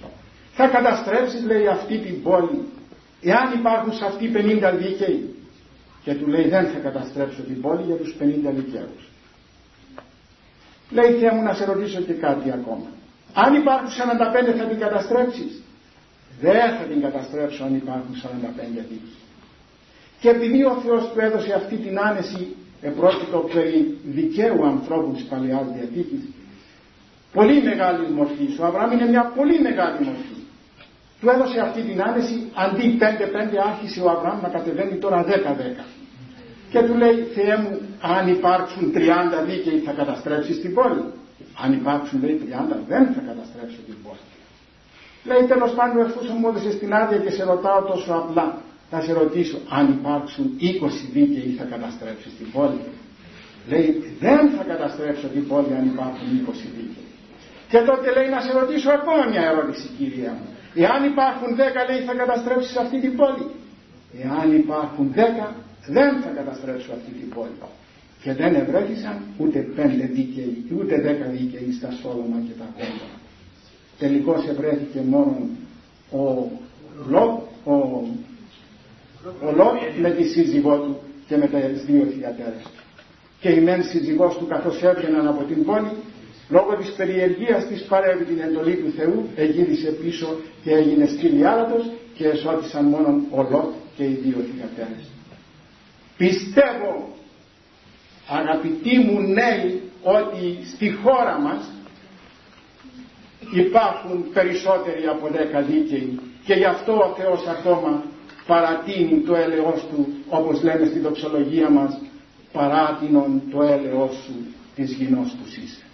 Θα καταστρέψεις λέει αυτή την πόλη εάν υπάρχουν σε αυτή 50 δίκαιοι. Και του λέει δεν θα καταστρέψω την πόλη για τους 50 δικαίους. Λέει Θεέ μου να σε ρωτήσω και κάτι ακόμα. Αν υπάρχουν 45 θα την καταστρέψεις. Δεν θα την καταστρέψω αν υπάρχουν 45 δίκαιοι. Και επειδή ο Θεός του έδωσε αυτή την άνεση επρόκειτο περί δικαίου ανθρώπου της Παλαιάς Διαθήκης πολύ μεγάλης μορφής. Ο Αβραάμ είναι μια πολύ μεγάλη μορφή του έδωσε αυτή την άνεση αντί 5-5 άρχισε ο Αβραάμ να κατεβαίνει τώρα 10-10 και του λέει Θεέ μου αν υπάρξουν 30 δίκαιοι θα καταστρέψεις την πόλη αν υπάρξουν λέει 30 δεν θα καταστρέψω την πόλη. Λέει τέλος πάντων εφόσον μου έδωσες την άδεια και σε ρωτάω τόσο απλά θα σε ρωτήσω αν υπάρξουν 20 δίκαιοι θα καταστρέψεις την πόλη λέει δεν θα καταστρέψω την πόλη αν υπάρχουν 20 δίκαιοι και τότε λέει να σε ρωτήσω ακόμα μια ερώτηση κυρία μου Εάν υπάρχουν δέκα λέει θα καταστρέψεις αυτή την πόλη. Εάν υπάρχουν δέκα δεν θα καταστρέψω αυτή την πόλη. Και δεν ευρέθησαν ούτε πέντε δίκαιοι ούτε δέκα δίκαιοι στα Σόλωμα και τα κόμμα. Τελικώς ευρέθηκε μόνο ο Λότ, ο, ο Λότ με τη σύζυγό του και με τα δύο θειατέρες του. Και η μεν σύζυγός του καθώς έβγαιναν από την πόλη Λόγω της περιεργίας της παρέμβει την εντολή του Θεού, εγύρισε πίσω και έγινε σκύλι άλατος και εσώτησαν μόνο ο Λότ και οι δύο θυγατέρες. Πιστεύω, αγαπητοί μου νέοι, ότι στη χώρα μας υπάρχουν περισσότεροι από δέκα δίκαιοι και γι' αυτό ο Θεός ακόμα παρατείνει το έλεος του όπως λέμε στη δοξολογία μας παράτηνον το έλεος σου της γινός που είσαι.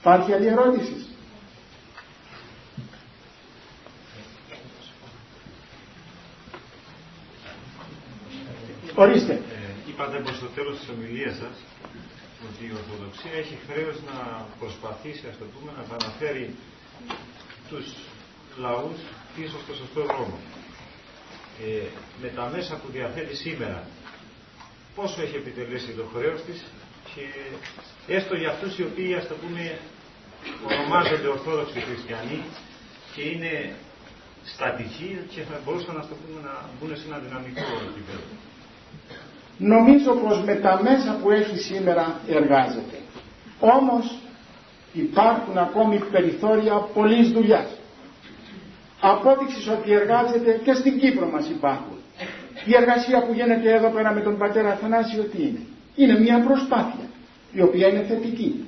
Υπάρχει άλλη ερώτηση. Ορίστε. Ε, είπατε προς το τέλος της ομιλίας σας ότι η Ορθοδοξία έχει χρέος να προσπαθήσει, ας το πούμε, να αναφέρει τους λαούς πίσω στο σωστό δρόμο. Ε, με τα μέσα που διαθέτει σήμερα, πόσο έχει επιτελέσει το χρέος της; Και έστω για αυτούς οι οποίοι, ας το πούμε, ονομάζονται Ορθόδοξοι Χριστιανοί και είναι στατικοί και θα μπορούσαν να, το πούμε, να μπουν σε ένα δυναμικό επίπεδο. Νομίζω πως με τα μέσα που έχει σήμερα εργάζεται. Όμως υπάρχουν ακόμη περιθώρια πολλής δουλειάς. Απόδειξης ότι εργάζεται και στην Κύπρο μας υπάρχουν. Η εργασία που γίνεται εδώ πέρα με τον πατέρα Αθανάσιο τι είναι; Είναι μια προσπάθεια η οποία είναι θετική.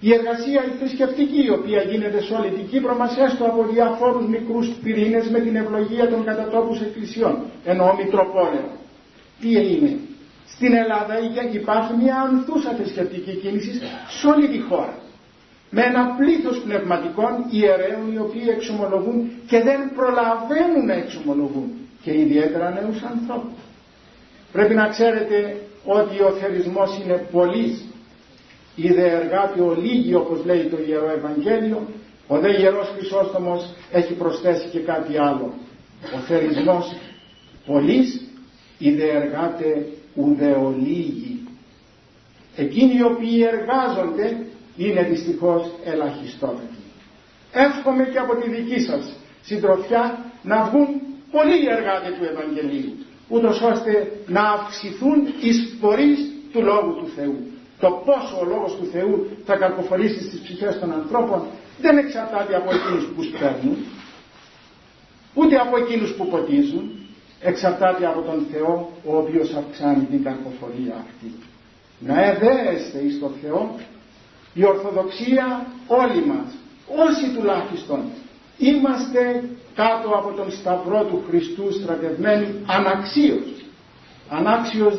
Η εργασία η θρησκευτική η οποία γίνεται σε όλη την Κύπρο μας έστω από διαφόρους μικρούς πυρήνες με την ευλογία των κατατόπους εκκλησιών εννοώ Μητροπόλεων τι είναι. Στην Ελλάδα υπάρχει μια ανθούσα θρησκευτική κίνηση σε όλη τη χώρα. Με ένα πλήθος πνευματικών ιερέων οι οποίοι εξομολογούν και δεν προλαβαίνουν να εξομολογούν και ιδιαίτερα νέους ανθρώπους. Πρέπει να ξέρετε ότι ο θερισμός είναι πολύς. Η δε εργάτη ολίγη όπως λέει το Ιερό Ευαγγέλιο, ο δε Ιερός Χρυσόστομος έχει προσθέσει και κάτι άλλο. Ο θερισμός πολύς είδε εργάτε ουδεολίγοι. Εκείνοι οι οποίοι εργάζονται είναι δυστυχώς ελαχιστότεροι. Εύχομαι και από τη δική σας συντροφιά να βγουν πολλοί εργάτες του Ευαγγελίου, ούτως ώστε να αυξηθούν οι σπορείς του Λόγου του Θεού. Το πόσο ο Λόγος του Θεού θα καρποφορήσει στις ψυχές των ανθρώπων δεν εξαρτάται από εκείνους που σπέρνουν, ούτε από εκείνους που ποτίζουν, εξαρτάται από τον Θεό ο οποίος αυξάνει την καρποφορία αυτή. Να εδέεστε εις τον Θεό η Ορθοδοξία όλοι μας, όσοι τουλάχιστον είμαστε κάτω από τον Σταυρό του Χριστού στρατευμένοι αναξίως. Ανάξιος,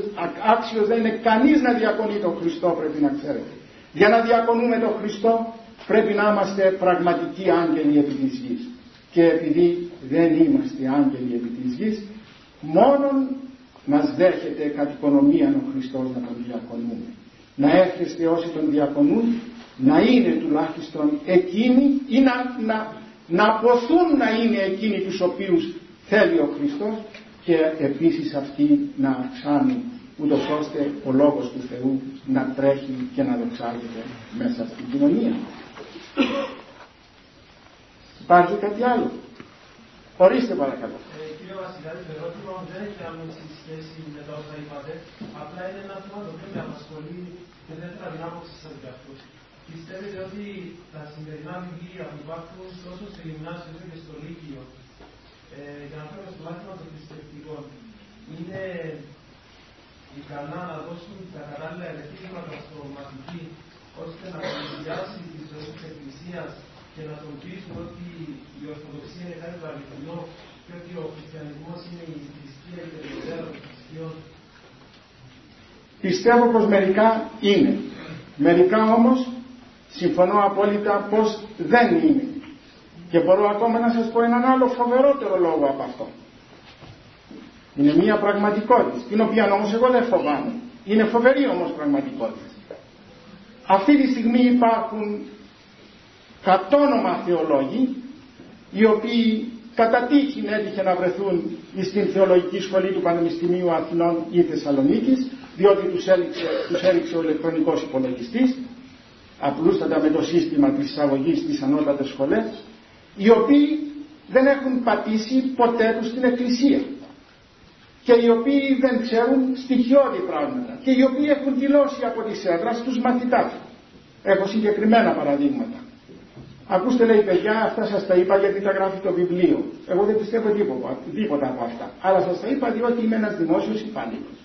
άξιος δεν είναι κανείς να διακονεί τον Χριστό πρέπει να ξέρετε. Για να διακονούμε τον Χριστό πρέπει να είμαστε πραγματικοί άγγελοι επί της γης. Και επειδή δεν είμαστε άγγελοι επί της γης, μόνον μας δέχεται κατ' οικονομία ο Χριστός να τον διακονούμε. Να έρχεστε όσοι τον διακονούν να είναι τουλάχιστον εκείνοι ή να, να, να αποθούν να είναι εκείνοι τους οποίους θέλει ο Χριστός και επίσης αυτοί να αυξάνουν ούτως ώστε ο Λόγος του Θεού να τρέχει και να δοξάζεται μέσα στην κοινωνία. Υπάρχει κάτι άλλο; Ορίστε παρακαλώ. Ε, κύριε Βασιλιάδη, το ερώτημα μου δεν έχει άμεση σχέση με τα όσα είπατε. Απλά είναι ένα θέμα το οποίο με απασχολεί και δεν θα την άποψη σας για αυτό. Πιστεύετε ότι τα σημερινά βιβλία που υπάρχουν τόσο στο γυμνάσιο όσο και στο Λύκειο ε, για να φέρουμε στο μάθημα των θρησκευτικών είναι ικανά να δώσουν τα κατάλληλα ερεθίσματα στο μαθητή ώστε να πλησιάσει τη ζωή της Εκκλησίας και να τον πείσουν ότι η Ορθοδοξία είναι κάτι το αληθινό και ότι ο χριστιανισμός είναι η θρησκεία και η των θρησκείων. Πιστεύω πως μερικά είναι. Μερικά όμως συμφωνώ απόλυτα πως δεν είναι. Και μπορώ ακόμα να σας πω έναν άλλο φοβερότερο λόγο από αυτό. Είναι μια πραγματικότητα, την οποία όμως εγώ δεν φοβάμαι. Είναι φοβερή όμως πραγματικότητα. Αυτή τη στιγμή υπάρχουν κατόνομα θεολόγοι οι οποίοι κατά τύχη έτυχε να βρεθούν στην θεολογική σχολή του Πανεπιστημίου Αθηνών ή Θεσσαλονίκης διότι τους έριξε, τους έριξε ο ηλεκτρονικός υπολογιστής απλούστατα με το σύστημα της εισαγωγής στις ανώτατες σχολές οι οποίοι δεν έχουν πατήσει ποτέ τους στην Εκκλησία και οι οποίοι δεν ξέρουν στοιχειώδη πράγματα και οι οποίοι έχουν δηλώσει από τις έδρας τους μαθητάς. Έχω συγκεκριμένα παραδείγματα. Ακούστε λέει παιδιά, αυτά σας τα είπα γιατί τα γράφει το βιβλίο. Εγώ δεν πιστεύω τίποτα, τίποτα από αυτά. Αλλά σας τα είπα διότι είμαι ένας δημόσιος υπάλληλος.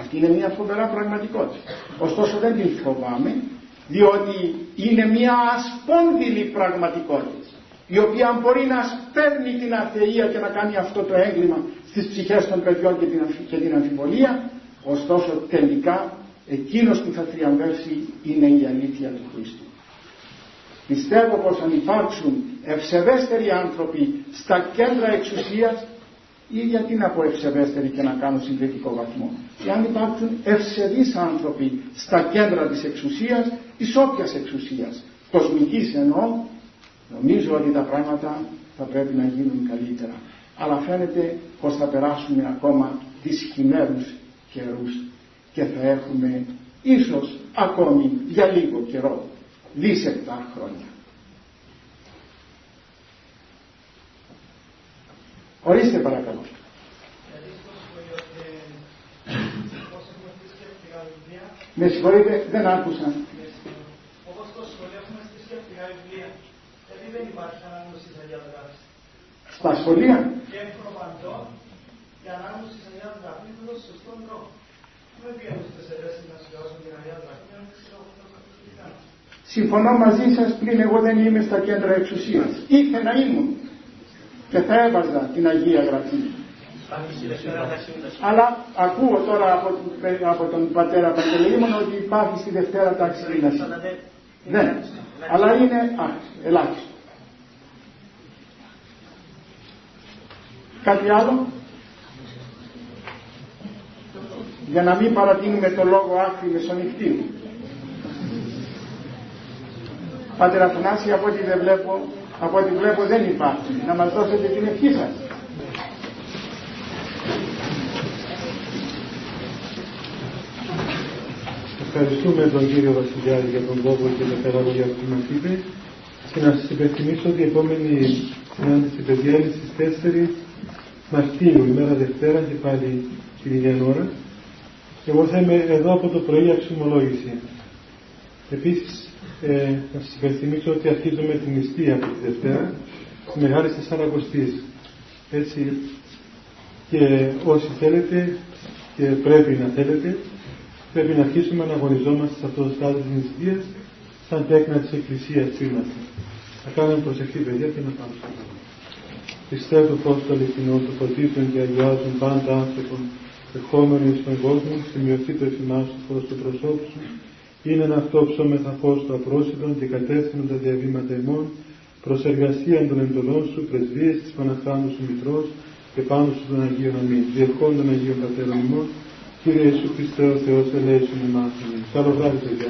Αυτή είναι μια φοβερά πραγματικότητα. Ωστόσο δεν την φοβάμαι, διότι είναι μια ασπόνδυλη πραγματικότητα. η οποία μπορεί να σπέρνει την αθεία και να κάνει αυτό το έγκλημα στις ψυχές των παιδιών και την, και την αμφιβολία ωστόσο τελικά εκείνος που θα θριαμβεύσει είναι η αλήθεια του Χριστού. Πιστεύω πως αν υπάρξουν ευσεβέστεροι άνθρωποι στα κέντρα εξουσίας ή γιατί να πω ευσεβέστεροι και να κάνω συνδετικό βαθμό. Εάν υπάρξουν ευσεβείς άνθρωποι στα κέντρα της εξουσίας, εις όποιας εξουσίας, κοσμικής εννοώ, νομίζω ότι τα πράγματα θα πρέπει να γίνουν καλύτερα. Αλλά φαίνεται πως θα περάσουμε ακόμα τις χειμέρους καιρούς και θα έχουμε ίσως ακόμη για λίγο καιρό δίσεκτα χρόνια. Ορίστε παρακαλώ. Με συγχωρείτε, δεν άκουσα. Όπως το σχολείο έχουμε στη σκεφτικά βιβλία. Γιατί δεν υπάρχει ανάγνωση της Αγίας Γράφης. Στα σχολεία. Και προπαντό η ανάγνωση της Αγίας Γράφης είναι τον σωστό τρόπο. Δεν πήγαμε στις αιρέσεις να σχεδιάσουν την Αγία Γράφη. Συμφωνώ μαζί σας πριν εγώ δεν είμαι στα κέντρα εξουσίας. Ήθε να ήμουν και θα έβαζα την Αγία Γραφή. Αλλά ακούω τώρα από, από τον πατέρα Παντελεήμων ότι υπάρχει στη Δευτέρα τάξη δύναση. Ναι, αλλά είναι α, ελάχιστο. Κάτι άλλο; Για να μην παρατείνουμε το λόγο άκρη μεσονυχτή. Πάτερ Αθανάση από ό,τι δεν βλέπω, από ό,τι βλέπω δεν υπάρχει. Να μας δώσετε την ευχή σας. Ευχαριστούμε τον κύριο Βασιλιάδη για τον λόγο και τα καλά λόγια που μας είπε και να σας υπενθυμίσω ότι η επόμενη συνάντηση παιδιά είναι στις 4 Μαρτίου, ημέρα Δευτέρα και πάλι την ίδια ώρα. Εγώ θα είμαι εδώ από το πρωί αξιωμολόγηση. Επίσης, ε, να σας υπενθυμίσω ότι αρχίζουμε την νηστεία από τη Δευτέρα, τη Μεγάλη Τεσσαρακοστής. Έτσι, και όσοι θέλετε και πρέπει να θέλετε, πρέπει να αρχίσουμε να αγωνιζόμαστε σε αυτό το στάδιο της νηστείας σαν τέκνα της Εκκλησίας που είμαστε. Θα κάνουμε προσευχή παιδιά και να πάμε στο καλό. Πιστεύω πως το αληθινό του φωτίζουν και αγιάζουν πάντα άνθρωπον ερχόμενοι στον κόσμο, σημειωθεί το εφημά σου προς το προσώπου σου, είναι ένα αυτό ψώμεθα φως του απρόσιτων και κατεύθυνον τα διαβήματα ημών, προς εργασία των εντολών σου, πρεσβείες της Παναχάνου σου Μητρός και πάνω σου τον Αγίων Αμήν. Διευχών των Αγίων Πατέρων ημών, Κύριε Ιησού Χριστέ ο Θεός ελέησον εμάς. Καλό βράδυ παιδιά.